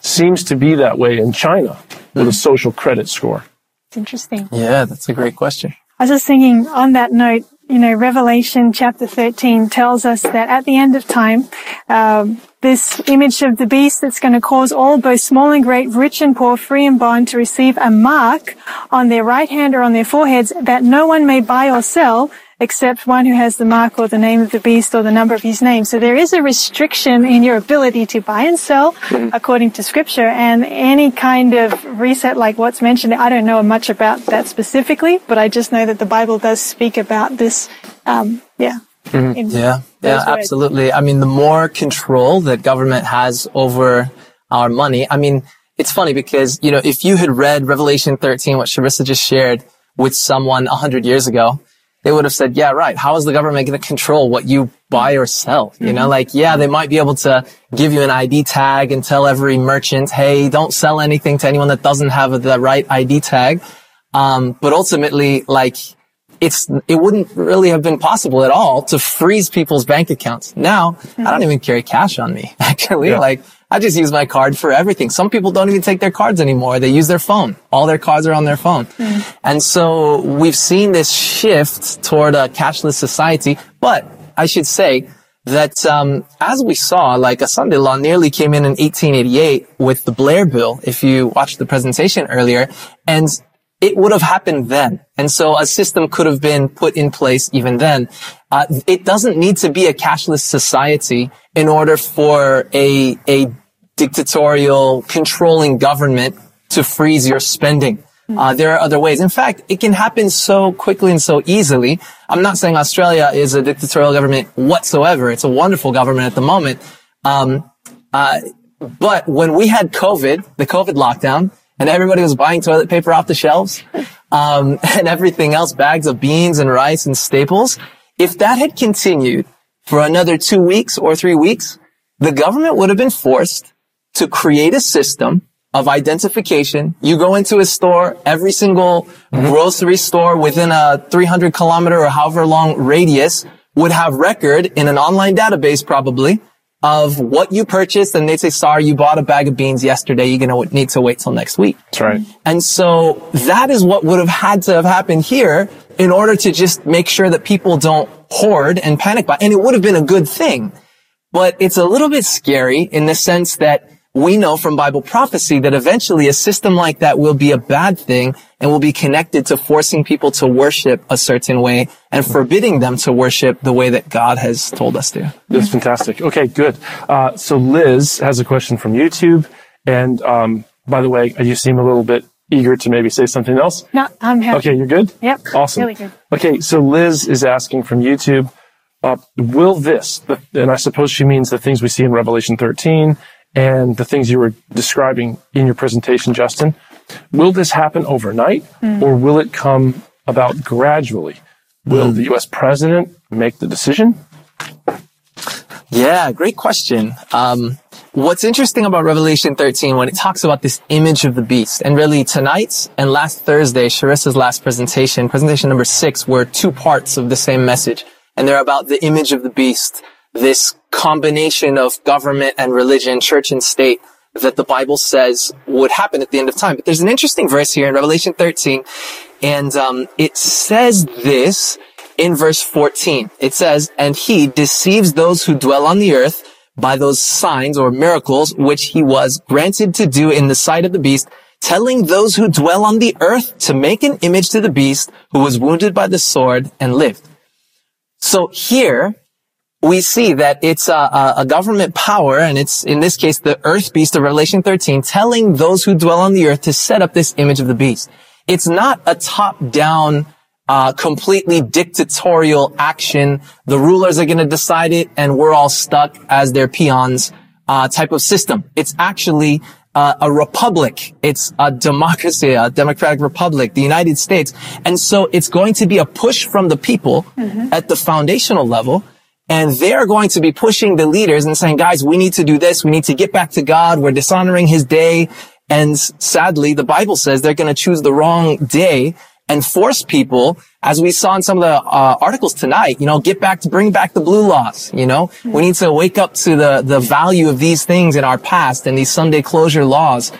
Seems to be that way in China with a social credit score. It's interesting. Yeah, that's a great question. I was just thinking on that note, you know, Revelation chapter 13 tells us that at the end of time, um, this image of the beast that's going to cause all, both small and great, rich and poor, free and bond, to receive a mark on their right hand or on their foreheads that no one may buy or sell except one who has the mark or the name of the beast or the number of his name. So there is a restriction in your ability to buy and sell according to scripture and any kind of reset like what's mentioned. I don't know much about that specifically, but I just know that the Bible does speak about this. Um, yeah. in Yeah, those yeah, words. absolutely. I mean, the more control that government has over our money, I mean, it's funny because, you know, if you had read Revelation 13, what Sharissa just shared with someone a hundred years ago, they would have said, yeah, right. How is the government going to control what you buy or sell? You know, like, yeah, they might be able to give you an ID tag and tell every merchant, hey, don't sell anything to anyone that doesn't have the right ID tag. Um, but ultimately, like, it's it wouldn't really have been possible at all to freeze people's bank accounts. Now, I don't even carry cash on me. <laughs> Actually, Yeah. like I just use my card for everything. Some people don't even take their cards anymore. They use their phone. All their cards are on their phone. And so we've seen this shift toward a cashless society. But I should say that um, as we saw, like a Sunday law nearly came in in 1888 with the Blair bill. If you watched the presentation earlier, and it would have happened then. And so a system could have been put in place even then. Uh, it doesn't need to be a cashless society in order for a, a dictatorial controlling government to freeze your spending. Uh, there are other ways. In fact, it can happen so quickly and so easily. I'm not saying Australia is a dictatorial government whatsoever. It's a wonderful government at the moment. Um, uh, but when we had COVID, the COVID lockdown, and everybody was buying toilet paper off the shelves, <laughs> um, and everything else, bags of beans and rice and staples, if that had continued for another two weeks or three weeks, the government would have been forced to create a system of identification. You go into a store, every single grocery store within a 300 kilometer or however long radius would have record in an online database probably of what you purchased and they'd say, sorry, you bought a bag of beans yesterday. You're going to need to wait till next week. That's right. And so that is what would have had to have happened here in order to just make sure that people don't hoard and panic buy. And it would have been a good thing. But it's a little bit scary in the sense that we know from Bible prophecy that eventually a system like that will be a bad thing and will be connected to forcing people to worship a certain way and forbidding them to worship the way that God has told us to. That's fantastic. Okay, good. Uh, so Liz has a question from YouTube. And um, by the way, you seem a little bit eager to maybe say something else. No, I'm happy. Okay, you're good? Yep. Awesome. Really good. Okay, so Liz is asking from YouTube, uh, will this, and I suppose she means the things we see in Revelation 13 and the things you were describing in your presentation, Justin, will this happen overnight or will it come about gradually? Will the U.S. president make the decision? Yeah, great question. Um, what's interesting about Revelation 13 when it talks about this image of the beast, and really tonight and last Thursday, Sharissa's last presentation, presentation number six, were two parts of the same message, and they're about the image of the beast, this combination of government and religion, church and state that the Bible says would happen at the end of time. But there's an interesting verse here in Revelation 13, and um, it says this in verse 14. It says, and he deceives those who dwell on the earth by those signs or miracles which he was granted to do in the sight of the beast, telling those who dwell on the earth to make an image to the beast who was wounded by the sword and lived. So here we see that it's a, a, government power, and it's in this case the earth beast of Revelation 13, telling those who dwell on the earth to set up this image of the beast. It's not a top-down, uh, completely dictatorial action. The rulers are going to decide it, and we're all stuck as their peons uh, type of system. It's actually uh, a republic. It's a democracy, a democratic republic, the United States. And so it's going to be a push from the people at the foundational level. And they're going to be pushing the leaders and saying, guys, we need to do this. We need to get back to God. We're dishonoring his day. And sadly, the Bible says they're going to choose the wrong day and force people, as we saw in some of the uh, articles tonight, you know, get back to bring back the blue laws. You know, we need to wake up to the the value of these things in our past and these Sunday closure laws.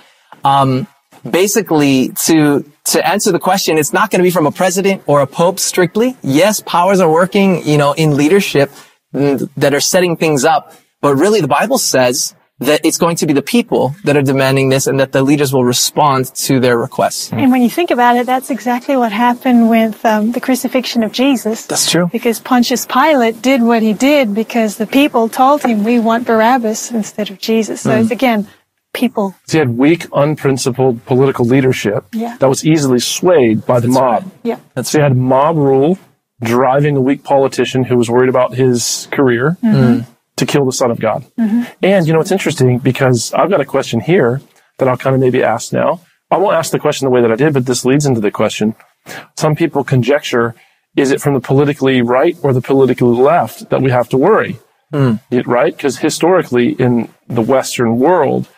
Um, basically, to to answer the question, it's not going to be from a president or a pope strictly. Yes, powers are working, you know, in leadership that are setting things up, but really, the Bible says that it's going to be the people that are demanding this and that the leaders will respond to their requests. And when you think about it, that's exactly what happened with um, the crucifixion of Jesus. That's true. Because Pontius Pilate did what he did because the people told him, we want Barabbas instead of Jesus. So Hmm. it's again, people. So you had weak, unprincipled political leadership Yeah. that was easily swayed by the mob. Yeah. so he had mob rule driving a weak politician who was worried about his career mm-hmm. to kill the Son of God. Mm-hmm. And you know, it's interesting because I've got a question here that I'll kind of maybe ask now. I won't ask the question the way that I did, but this leads into the question. Some people conjecture, is it from the politically right or the politically left that we have to worry? Hmm. It- right? Because historically in the Western world,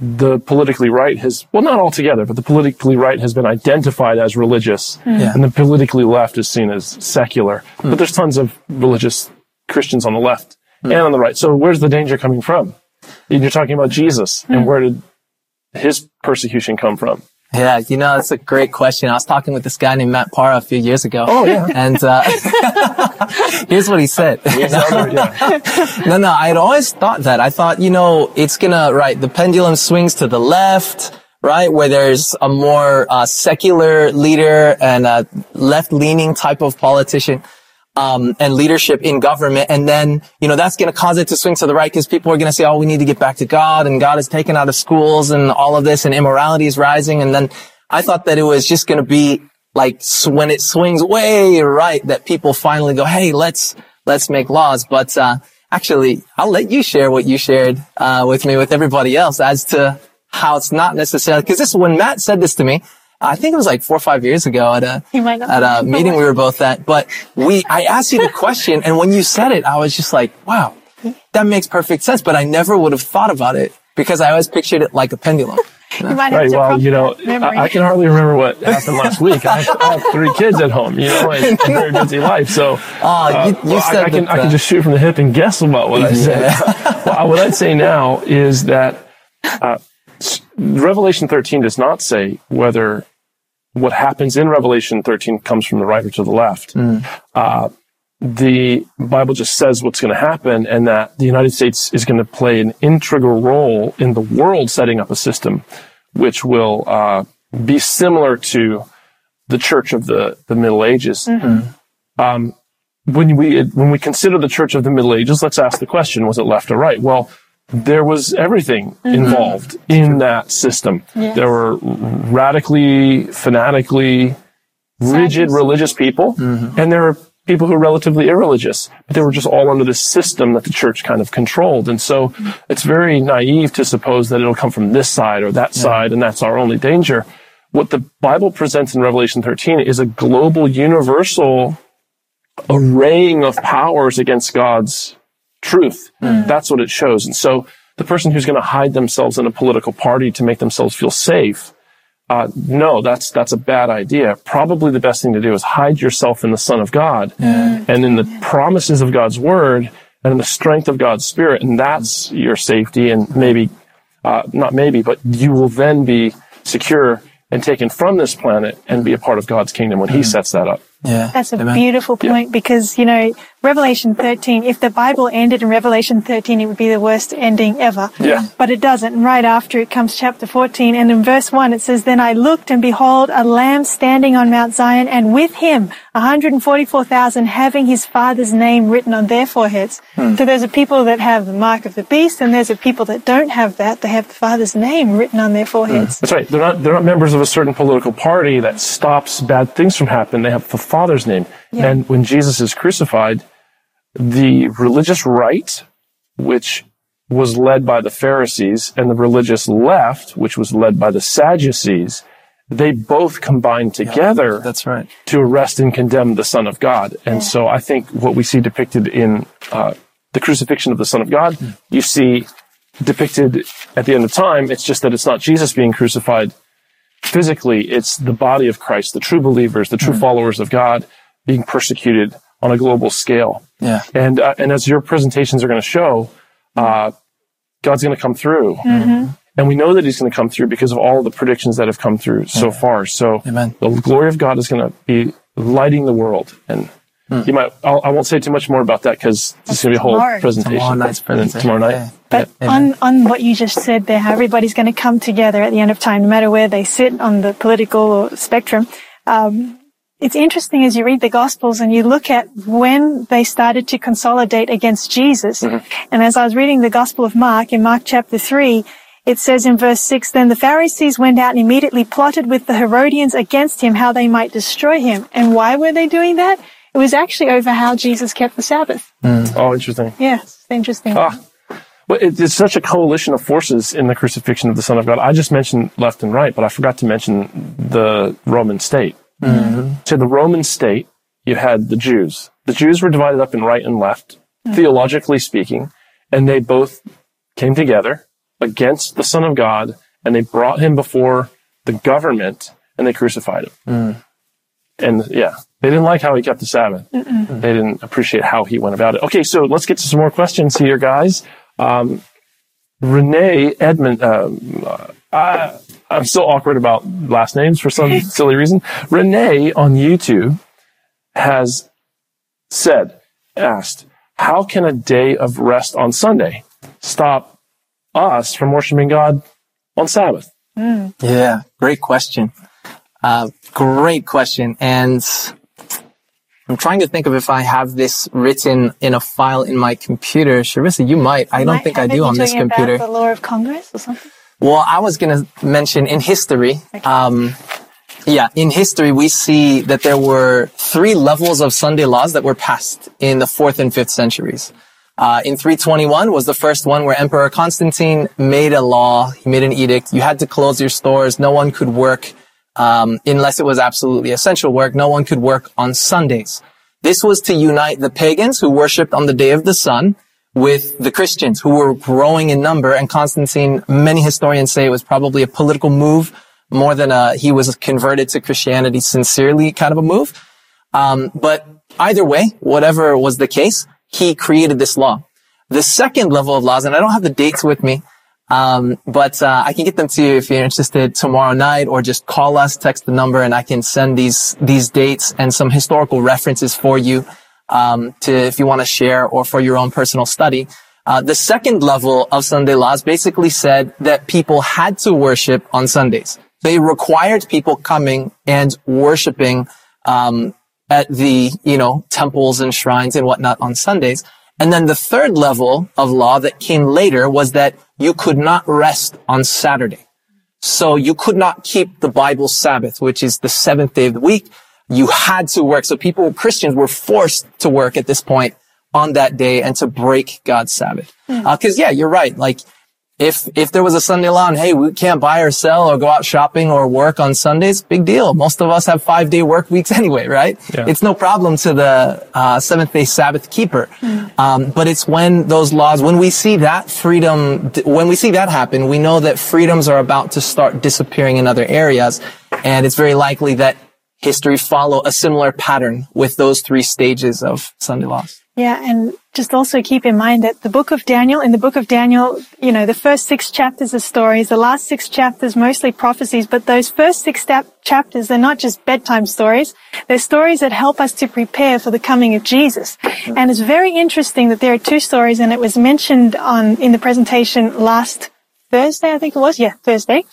the politically right has, well, not altogether, but the politically right has been identified as religious, hmm. Yeah. and the politically left is seen as secular. Hmm. But there's tons of religious Christians on the left hmm. and on the right. So where's the danger coming from? You're talking about Jesus, and where did his persecution come from? Yeah, you know, that's a great question. I was talking with this guy named Matt Parra a few years ago. Oh, yeah. And, uh, <laughs> here's what he said. <laughs> no, no, I had always thought that. I thought, you know, it's gonna, right, the pendulum swings to the left, right, where there's a more, uh, secular leader and a left-leaning type of politician. Um, and leadership in government. And then, you know, that's going to cause it to swing to the right because people are going to say, oh, we need to get back to God and God is taken out of schools and all of this and immorality is rising. And then I thought that it was just going to be like when it swings way right that people finally go, Hey, let's, let's make laws. But, uh, actually, I'll let you share what you shared, uh, with me, with everybody else as to how it's not necessarily, cause this, when Matt said this to me, I think it was like four or five years ago at a, He might not at a <laughs> meeting we were both at, but we, I asked you the <laughs> question and when you said it, I was just like, wow, that makes perfect sense. But I never would have thought about it because I always pictured it like a pendulum. <laughs> You might Right. to Well, you know. I, I can hardly remember what happened last week. I have, I have three kids at home, you know, and a very busy life. So, Oh, you, you well, I, I can that, I can uh, just shoot from the hip and guess about what I said. well, what I'd say now is that uh, Revelation 13 does not say whether what happens in Revelation 13 comes from the right or to the left. Uh, the Bible just says what's going to happen and that the United States is going to play an integral role in the world setting up a system which will uh, be similar to the church of the, the Middle Ages. Um, when we when we consider the church of the Middle Ages, let's ask the question: Was it left or right? Well, there was everything mm-hmm. involved in that system. Yes. There were radically, fanatically, rigid Sadducees. religious people, mm-hmm. and there were people who were relatively irreligious. But they were just all under this system that the church kind of controlled. And so mm-hmm. it's very naive to suppose that it'll come from this side or that side, and that's our only danger. What the Bible presents in Revelation 13 is a global, universal arraying of powers against God's truth. That's what it shows. And so the person who's going to hide themselves in a political party to make themselves feel safe, uh, no, that's that's a bad idea. Probably the best thing to do is hide yourself in the Son of God and in the promises of God's Word and in the strength of God's Spirit, and that's your safety. And maybe, uh, not maybe, but you will then be secure and taken from this planet and be a part of God's kingdom when He sets that up. yeah. That's a Amen. beautiful point because, you know, Revelation 13, if the Bible ended in Revelation 13, it would be the worst ending ever. Yeah. But it doesn't. And right after it comes chapter 14 and in verse 1 it says, Then I looked and behold a lamb standing on Mount Zion and with him 144,000 having his father's name written on their foreheads. Hmm. So there's a people that have the mark of the beast and there's a people that don't have that. They have the father's name written on their foreheads. That's right. They're not they're not members of a certain political party that stops bad things from happening. They have the Father's name. Yeah. And when Jesus is crucified, the religious right, which was led by the Pharisees, and the religious left, which was led by the Sadducees, they both combined together That's right. to arrest and condemn the Son of God. And so I think what we see depicted in uh, the crucifixion of the Son of God, you see depicted at the end of time. It's just that it's not Jesus being crucified. physically, it's the body of Christ, the true believers, the true followers of God being persecuted on a global scale. Yeah. And, uh, and as your presentations are going to show, uh, God's going to come through. And we know that he's going to come through because of all the predictions that have come through so far. So Amen. the glory of God is going to be lighting the world. And you might, I'll, I won't say too much more about that because it's going to be a whole tomorrow. presentation. Tomorrow night's presentation. Tomorrow night. Yeah. But on, on what you just said there, how everybody's going to come together at the end of time, no matter where they sit on the political spectrum. Um, it's interesting as you read the Gospels and you look at when they started to consolidate against Jesus. And as I was reading the Gospel of Mark, in Mark chapter 3, it says in verse 6, Then the Pharisees went out and immediately plotted with the Herodians against him how they might destroy him. And why were they doing that? It was actually over how Jesus kept the Sabbath. Oh, interesting. Yes, it's interesting. Ah. Well, it, it's such a coalition of forces in the crucifixion of the Son of God. I just mentioned left and right, but I forgot to mention the Roman state. So the Roman state, you had the Jews. The Jews were divided up in right and left, theologically speaking, and they both came together against the Son of God, and they brought him before the government, and they crucified him. And yeah, they didn't like how he kept the Sabbath. They didn't appreciate how he went about it. Okay, so let's get to some more questions here, guys. Um, Renee Edmond, um, uh, I, I'm still awkward about last names for some <laughs> silly reason. Renee on YouTube has said, asked, how can a day of rest on Sunday stop us from worshiping God on Sabbath? Yeah, great question. Uh, great question. And I'm trying to think of if I have this written in a file in my computer. Sharissa, you might. I don't Might think I do on this talking about computer. the law of Congress or something? Well, I was going to mention in history, um, yeah, in history, we see that there were three levels of Sunday laws that were passed in the fourth and fifth centuries. Uh, in 321 was the first one where Emperor Constantine made a law. He made an edict. You had to close your stores. No one could work, um, unless it was absolutely essential work. No one could work on Sundays. This was to unite the pagans who worshipped on the day of the sun with the Christians who were growing in number. And Constantine, many historians say it was probably a political move more than a, he was converted to Christianity sincerely kind of a move. Um, but either way, whatever was the case, he created this law. The second level of laws, and I don't have the dates with me, um, but uh, I can get them to you if you're interested tomorrow night, or just call us, text the number, and I can send these these dates and some historical references for you um, to if you want to share or for your own personal study. Uh, the second level of Sunday laws basically said that people had to worship on Sundays. They required people coming and worshiping um, at the you know temples and shrines and whatnot on Sundays. And then the third level of law that came later was that you could not rest on Saturday. So you could not keep the Bible Sabbath, which is the seventh day of the week. You had to work. So people, Christians were forced to work at this point on that day and to break God's Sabbath. Uh, cause yeah, you're right. Like if, if there was a Sunday law and hey, we can't buy or sell or go out shopping or work on Sundays, big deal. Most of us have five day work weeks <laughs> anyway, right? Yeah. It's no problem to the uh, seventh day Sabbath keeper. Um, but it's when those laws, when we see that freedom, when we see that happen, we know that freedoms are about to start disappearing in other areas. And it's very likely that history follow a similar pattern with those three stages of Sunday laws. Yeah, and just also keep in mind that the book of Daniel, in the book of Daniel, you know, the first six chapters are stories, the last six chapters mostly prophecies, but those first six sta- chapters, they're not just bedtime stories. They're stories that help us to prepare for the coming of Jesus. And it's very interesting that there are two stories, and it was mentioned on, in the presentation last Thursday, I think it was. Yeah, Thursday,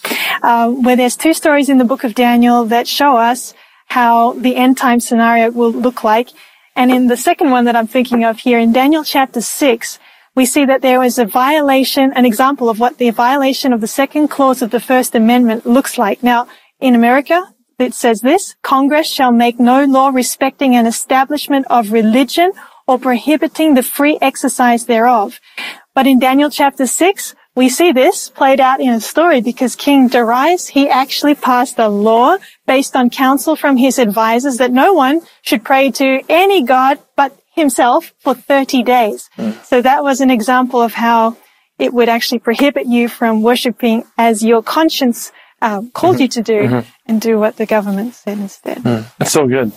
uh, where there's two stories in the book of Daniel that show us how the end time scenario will look like. And in the second one that I'm thinking of here, in Daniel chapter 6, we see that there was a violation, an example of what the violation of the second clause of the First Amendment looks like. Now, in America, it says this, Congress shall make no law respecting an establishment of religion or prohibiting the free exercise thereof. But in Daniel chapter 6, we see this played out in a story because King Darius, he actually passed a law based on counsel from his advisors that no one should pray to any god but himself for 30 days. So that was an example of how it would actually prohibit you from worshiping as your conscience um, called Mm-hmm. you to do and do what the government said instead. That's so good.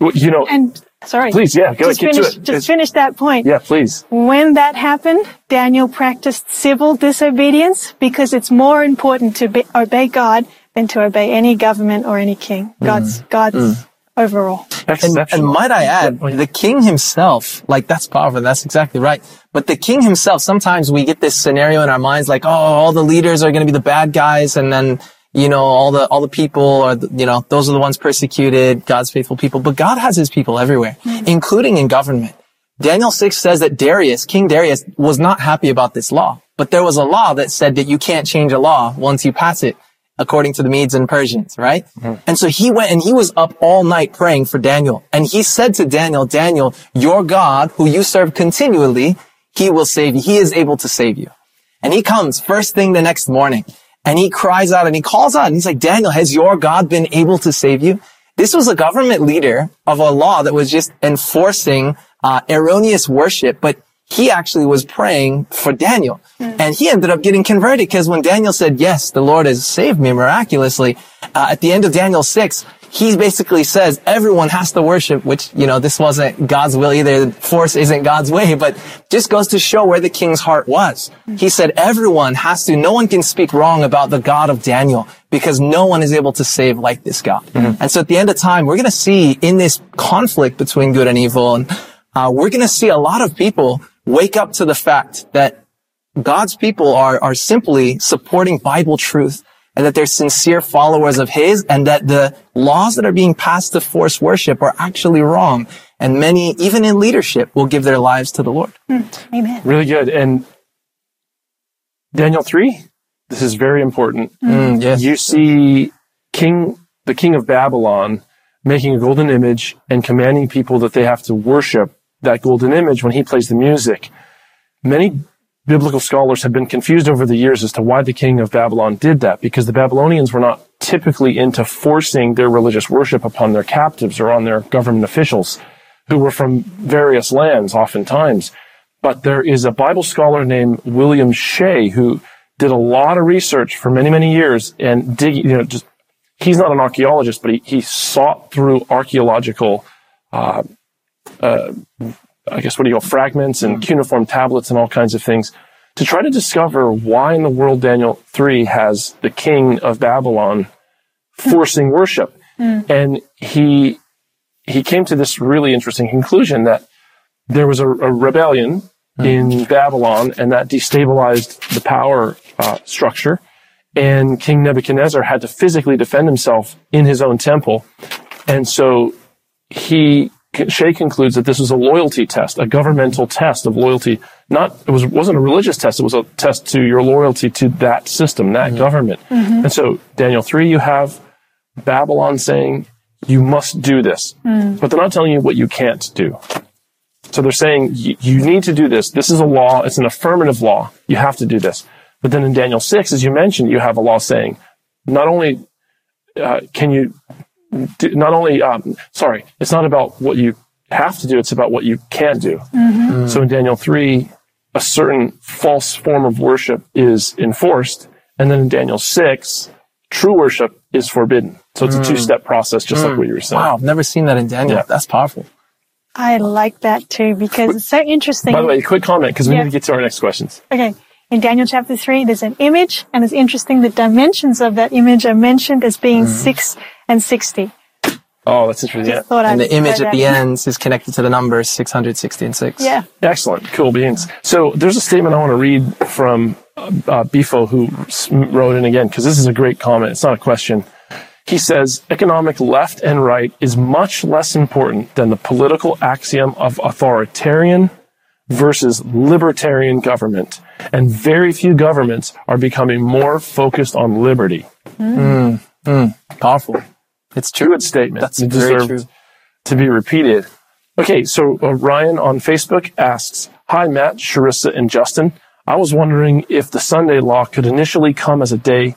Well, You know, And sorry. Please, yeah, go just get to finish, it. Just It's- finish that point. yeah, please. When that happened, Daniel practiced civil disobedience because it's more important to be, obey God than to obey any government or any king. Mm. God's, mm. God's overall. And, Exceptional. and might I add, the king himself, like that's powerful. That's exactly right. But the king himself, sometimes we get this scenario in our minds, like, oh, all the leaders are going to be the bad guys, and then you know all the all the people are, you know, those are the ones persecuted, God's faithful people. But God has His people everywhere, including in government. Daniel 6 says that Darius, King Darius, was not happy about this law. But there was a law that said that you can't change a law once you pass it, according to the Medes and Persians, right? Mm-hmm. And so he went and he was up all night praying for Daniel. And he said to Daniel, Daniel, your God, who you serve continually, he will save you. He is able to save you. And he comes first thing the next morning and he cries out and he calls out and he's like, Daniel, has your God been able to save you? This was a government leader of a law that was just enforcing uh, erroneous worship, but he actually was praying for Daniel. And he ended up getting converted because when Daniel said, yes, the Lord has saved me miraculously, uh, at the end of Daniel 6, he basically says everyone has to worship, which, you know, this wasn't God's will either. Force isn't God's way, but just goes to show where the king's heart was. He said everyone has to, no one can speak wrong about the God of Daniel because no one is able to save like this God. And so at the end of time, we're going to see in this conflict between good and evil, and uh, we're going to see a lot of people wake up to the fact that God's people are, are simply supporting Bible truth and that they're sincere followers of His and that the laws that are being passed to force worship are actually wrong. And many, even in leadership, will give their lives to the Lord. Amen. Really good. And Daniel 3, this is very important. Mm, yes. You see King, the king of Babylon making a golden image and commanding people that they have to worship that golden image when he plays the music. Many biblical scholars have been confused over the years as to why the king of Babylon did that because the Babylonians were not typically into forcing their religious worship upon their captives or on their government officials who were from various lands oftentimes. But there is a Bible scholar named William Shea who did a lot of research for many, many years and dig, you know, just, he's not an archaeologist, but he, he sought through archaeological, uh, uh, I guess what do you call fragments and cuneiform tablets and all kinds of things to try to discover why in the world Daniel 3 has the king of Babylon forcing worship. And he, he came to this really interesting conclusion that there was a, a rebellion in Babylon and that destabilized the power uh, structure. And King Nebuchadnezzar had to physically defend himself in his own temple. And so he, Shea concludes that this was a loyalty test, a governmental test of loyalty. Not, it was, wasn't a religious test. It was a test to your loyalty to that system, that mm-hmm. government. Mm-hmm. And so Daniel 3, you have Babylon saying, you must do this, mm. but they're not telling you what you can't do. So they're saying you, need to do this. This is a law. It's an affirmative law. You have to do this. But then in Daniel 6, as you mentioned, you have a law saying not only uh, can you not only um, sorry, it's not about what you have to do. It's about what you can't do. Mm-hmm. So in Daniel 3, a certain false form of worship is enforced. And then in Daniel 6, true worship is forbidden. So it's a mm. two step process, just like mm. what you were saying. Wow, I've never seen that in Daniel. Yeah. That's powerful. I like that too because it's so interesting. By the way, quick comment because we Yeah. need to get to our next questions. Okay. In Daniel chapter 3, there's an image, and it's interesting the dimensions of that image are mentioned as being 6 and 60. Oh, that's interesting. Yeah. And I'd the image at that the in. end is connected to the numbers 660 and 6. Yeah. Excellent. Cool beans. So there's a statement I want to read from uh, uh, Bifo who wrote in again, because this is a great comment. It's not a question. He says, economic left and right is much less important than the political axiom of authoritarian versus libertarian government. And very few governments are becoming more focused on liberty. Powerful. It's true. Good statement. That's It very true. to be repeated. Okay, so uh, Ryan on Facebook asks, Hi, Matt, Sharissa, and Justin. I was wondering if the Sunday law could initially come as a day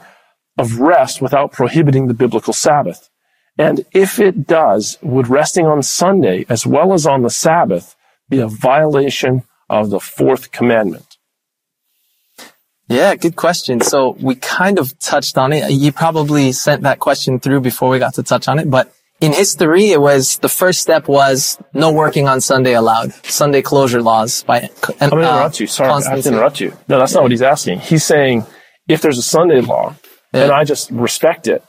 of rest without prohibiting the biblical Sabbath. And if it does, would resting on Sunday as well as on the Sabbath be a violation of the fourth commandment? Yeah, good question. So we kind of touched on it. You probably sent that question through before we got to touch on it, but in history, it was the first step was no working on Sunday allowed. Sunday closure laws by. Uh, I'm going to interrupt you. Sorry, I have to interrupt you. No, that's not what he's asking. He's saying if there's a Sunday law, yeah. and I just respect it,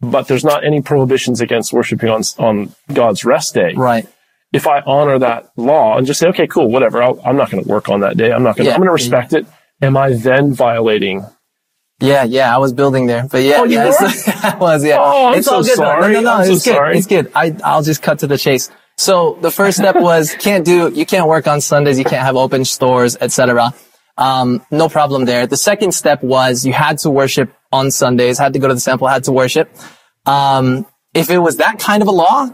but there's not any prohibitions against worshiping on on God's rest day. Right. If I honor that law and just say, okay, cool, whatever, i am not going to work on that day. I'm not going. to yeah. I'm going to respect it. Am I then violating yeah, yeah, I was building there, but yeah, oh, yeah, <laughs> I was, yeah. Oh, I'm it's so all good. sorry. No, no, no, I'm it's so good. sorry. It's good. I, I'll just cut to the chase. So the first step <laughs> was can't do, you can't work on Sundays, you can't have open stores, etc. Um, no problem there. The second step was you had to worship on Sundays, had to go to the temple, had to worship. Um, if it was that kind of a law,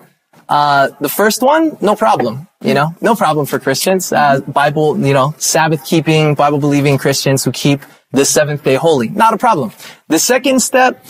uh, the first one, no problem. You know, no problem for Christians. Uh, Bible, you know, Sabbath keeping, Bible believing Christians who keep the seventh day holy. Not a problem. The second step,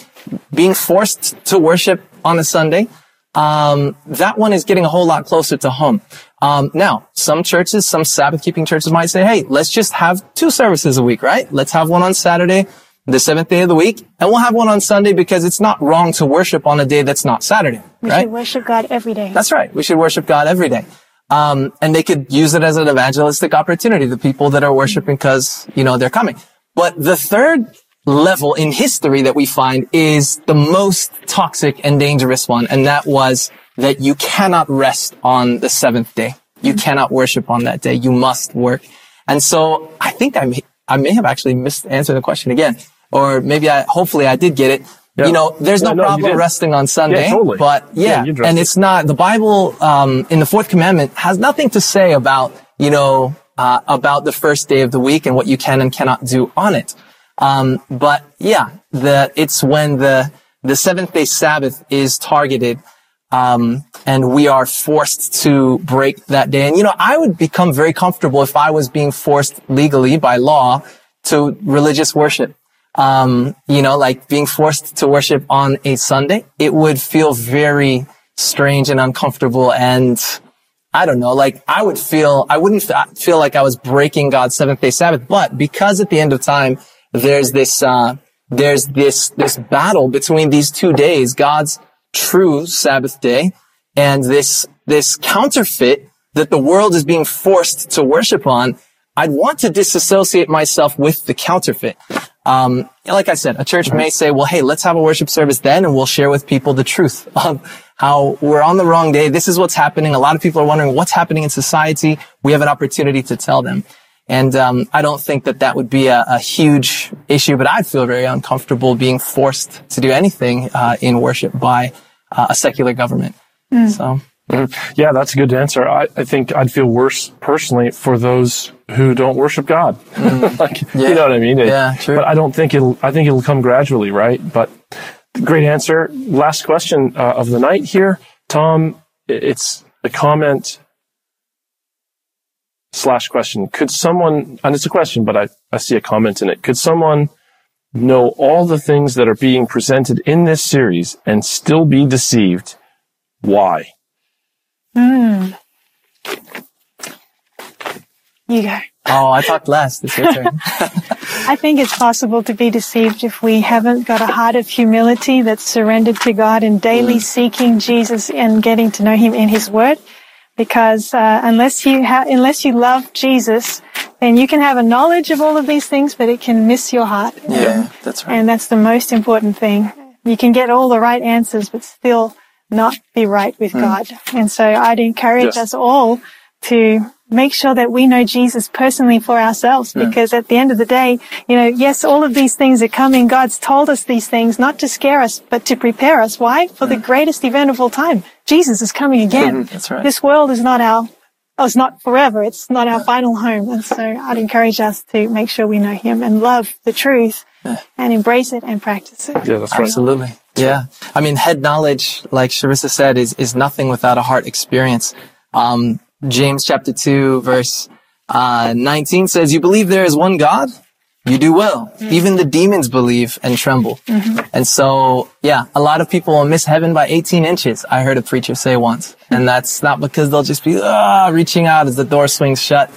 being forced to worship on a Sunday, um, that one is getting a whole lot closer to home. Um, now, some churches, some Sabbath keeping churches might say, hey, let's just have two services a week, right? Let's have one on Saturday, the seventh day of the week, and we'll have one on Sunday because it's not wrong to worship on a day that's not Saturday, we right? should worship God every day. That's right. We should worship God every day. Um, and they could use it as an evangelistic opportunity. The people that are worshiping because, you know, they're coming. But the third level in history that we find is the most toxic and dangerous one. And that was that you cannot rest on the seventh day. You cannot worship on that day. You must work. And so I think I may, I may have actually missed answering the question again, or maybe I, hopefully I did get it. Yeah. You know, there's no, no problem resting on Sunday, yeah, totally. but yeah, yeah and it's not, the Bible, um, in the fourth commandment has nothing to say about, you know, uh, about the first day of the week and what you can and cannot do on it. Um, but yeah, the, it's when the, the seventh day Sabbath is targeted, um, and we are forced to break that day. And you know, I would become very comfortable if I was being forced legally by law to religious worship. Um, you know, like being forced to worship on a Sunday, it would feel very strange and uncomfortable and I don't know, like I would feel, I wouldn't feel like I was breaking God's seventh day Sabbath, but because at the end of time, there's this, uh, there's this, this battle between these two days, God's true Sabbath day and this, this counterfeit that the world is being forced to worship on. I'd want to disassociate myself with the counterfeit. Um, like I said, a church may say, well, hey, let's have a worship service then and we'll share with people the truth <laughs> of how we're on the wrong day. This is what's happening. A lot of people are wondering what's happening in society. We have an opportunity to tell them. And um, I don't think that that would be a, a, huge issue, but I'd feel very uncomfortable being forced to do anything uh, in worship by uh, a secular government. Mm. So. Mm-hmm. Yeah, that's a good answer. I, I, think I'd feel worse personally for those who don't worship God. Mm. <laughs> like, yeah. you know what I mean? It, yeah, true. But I don't think it'll, I think it'll come gradually, right? But great answer. Last question uh, of the night here. Tom, it's a comment slash question. Could someone, and it's a question, but I, I see a comment in it. Could someone know all the things that are being presented in this series and still be deceived? Why? Hmm. You go. Oh, I talked last. It's your turn. <laughs> I think it's possible to be deceived if we haven't got a heart of humility that's surrendered to God and daily mm. seeking Jesus and getting to know Him in His Word. Because uh, unless you ha- unless you love Jesus, then you can have a knowledge of all of these things, but it can miss your heart. Yeah, and, that's right. And that's the most important thing. You can get all the right answers, but still not be right with mm. God. And so I'd encourage yes. us all to make sure that we know Jesus personally for ourselves hmm. because at the end of the day, you know, yes, all of these things are coming. God's told us these things not to scare us, but to prepare us. Why? For the hmm. greatest event of all time. Jesus is coming again. <laughs> That's right. This world is not our, oh, it's not forever. It's not our hmm. final home. And so I'd encourage us to make sure we know him and love the truth and embrace it and practice it. Yeah, that's right. Absolutely. Yeah. I mean, head knowledge, like Sharissa said, is, is nothing without a heart experience. Um, James chapter 2 verse uh, 19 says, you believe there is one God? You do well. Mm-hmm. Even the demons believe and tremble. Mm-hmm. And so, yeah, a lot of people will miss heaven by 18 inches. I heard a preacher say once. And that's not because they'll just be, ah, reaching out as the door swings shut.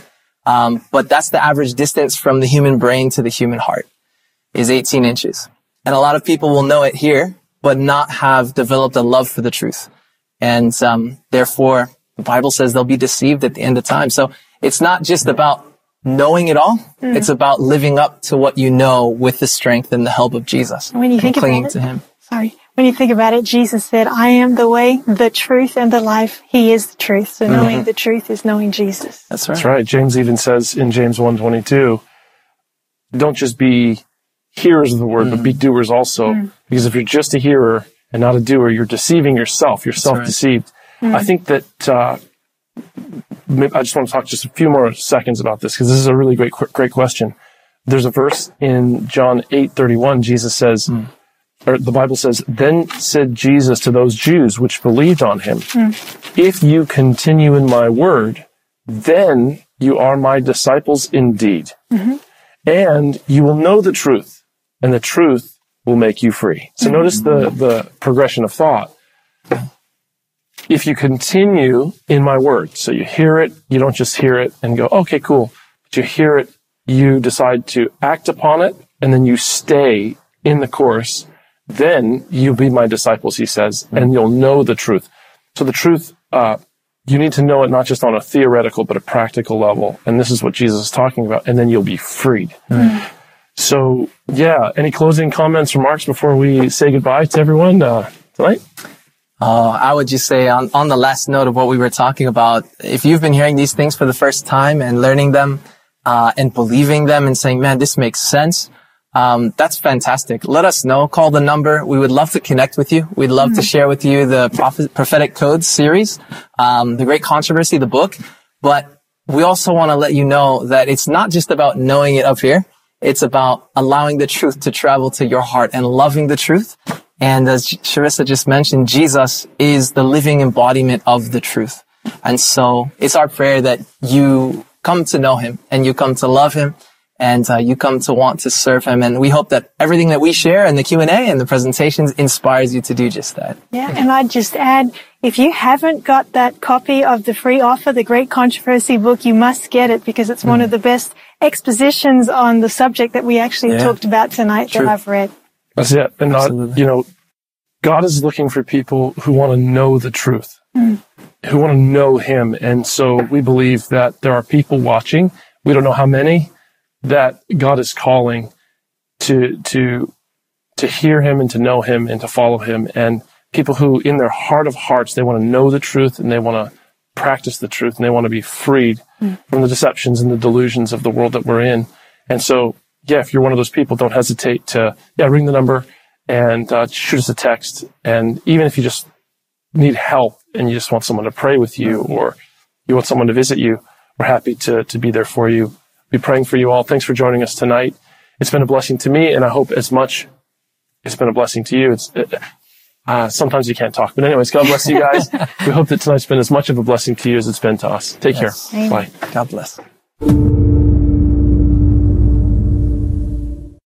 Um, but that's the average distance from the human brain to the human heart is 18 inches. And a lot of people will know it here, but not have developed a love for the truth. And, um, therefore the Bible says they'll be deceived at the end of time. So it's not just about knowing it all. Mm. It's about living up to what you know with the strength and the help of Jesus. When you think clinging about it, to Him. Sorry. When you think about it, Jesus said, I am the way, the truth, and the life. He is the truth. So knowing mm-hmm. the truth is knowing Jesus. That's right. That's right. James even says in James 1.22, don't just be hearers of the word, mm. but be mm. doers also. Mm. Because if you're just a hearer and not a doer, you're deceiving yourself. You're self-deceived. Right. I think that, uh, I just want to talk just a few more seconds about this because this is a really great, great question. There's a verse in John 8:31. Jesus says, mm. or the Bible says, "Then said Jesus to those Jews which believed on him, mm. If you continue in my word, then you are my disciples indeed, mm-hmm. and you will know the truth, and the truth will make you free." So mm-hmm. notice the the progression of thought if you continue in my word, so you hear it, you don't just hear it and go, okay, cool. But you hear it, you decide to act upon it, and then you stay in the course, then you'll be my disciples, he says, and you'll know the truth. So the truth, uh, you need to know it not just on a theoretical, but a practical level. And this is what Jesus is talking about. And then you'll be freed. Mm. So yeah, any closing comments, remarks before we say goodbye to everyone uh, tonight? Uh, I would just say on, on the last note of what we were talking about, if you've been hearing these things for the first time and learning them, uh, and believing them and saying, man, this makes sense. Um, that's fantastic. Let us know. Call the number. We would love to connect with you. We'd love mm-hmm. to share with you the prophet, prophetic codes series, um, the great controversy, the book. But we also want to let you know that it's not just about knowing it up here. It's about allowing the truth to travel to your heart and loving the truth and as Sharissa just mentioned, Jesus is the living embodiment of the truth. And so it's our prayer that you come to know him and you come to love him and uh, you come to want to serve him. And we hope that everything that we share in the Q&A and the presentations inspires you to do just that. Yeah. And I'd just add, if you haven't got that copy of the free offer, the Great Controversy book, you must get it because it's mm. one of the best expositions on the subject that we actually yeah. talked about tonight True. that I've read. That's it. And not, you know, God is looking for people who want to know the truth, mm. who want to know Him. And so we believe that there are people watching. We don't know how many that God is calling to, to, to hear Him and to know Him and to follow Him. And people who in their heart of hearts, they want to know the truth and they want to practice the truth and they want to be freed mm. from the deceptions and the delusions of the world that we're in. And so yeah, if you're one of those people, don't hesitate to, yeah, ring the number and uh, shoot us a text. And even if you just need help and you just want someone to pray with you or you want someone to visit you, we're happy to, to be there for you. Be praying for you all. Thanks for joining us tonight. It's been a blessing to me, and I hope as much it's been a blessing to you. It's, uh, sometimes you can't talk, but anyways, God bless you <laughs> guys. we hope that tonight's been as much of a blessing to you as it's been to us. Take yes. care. Amen. Bye. God bless.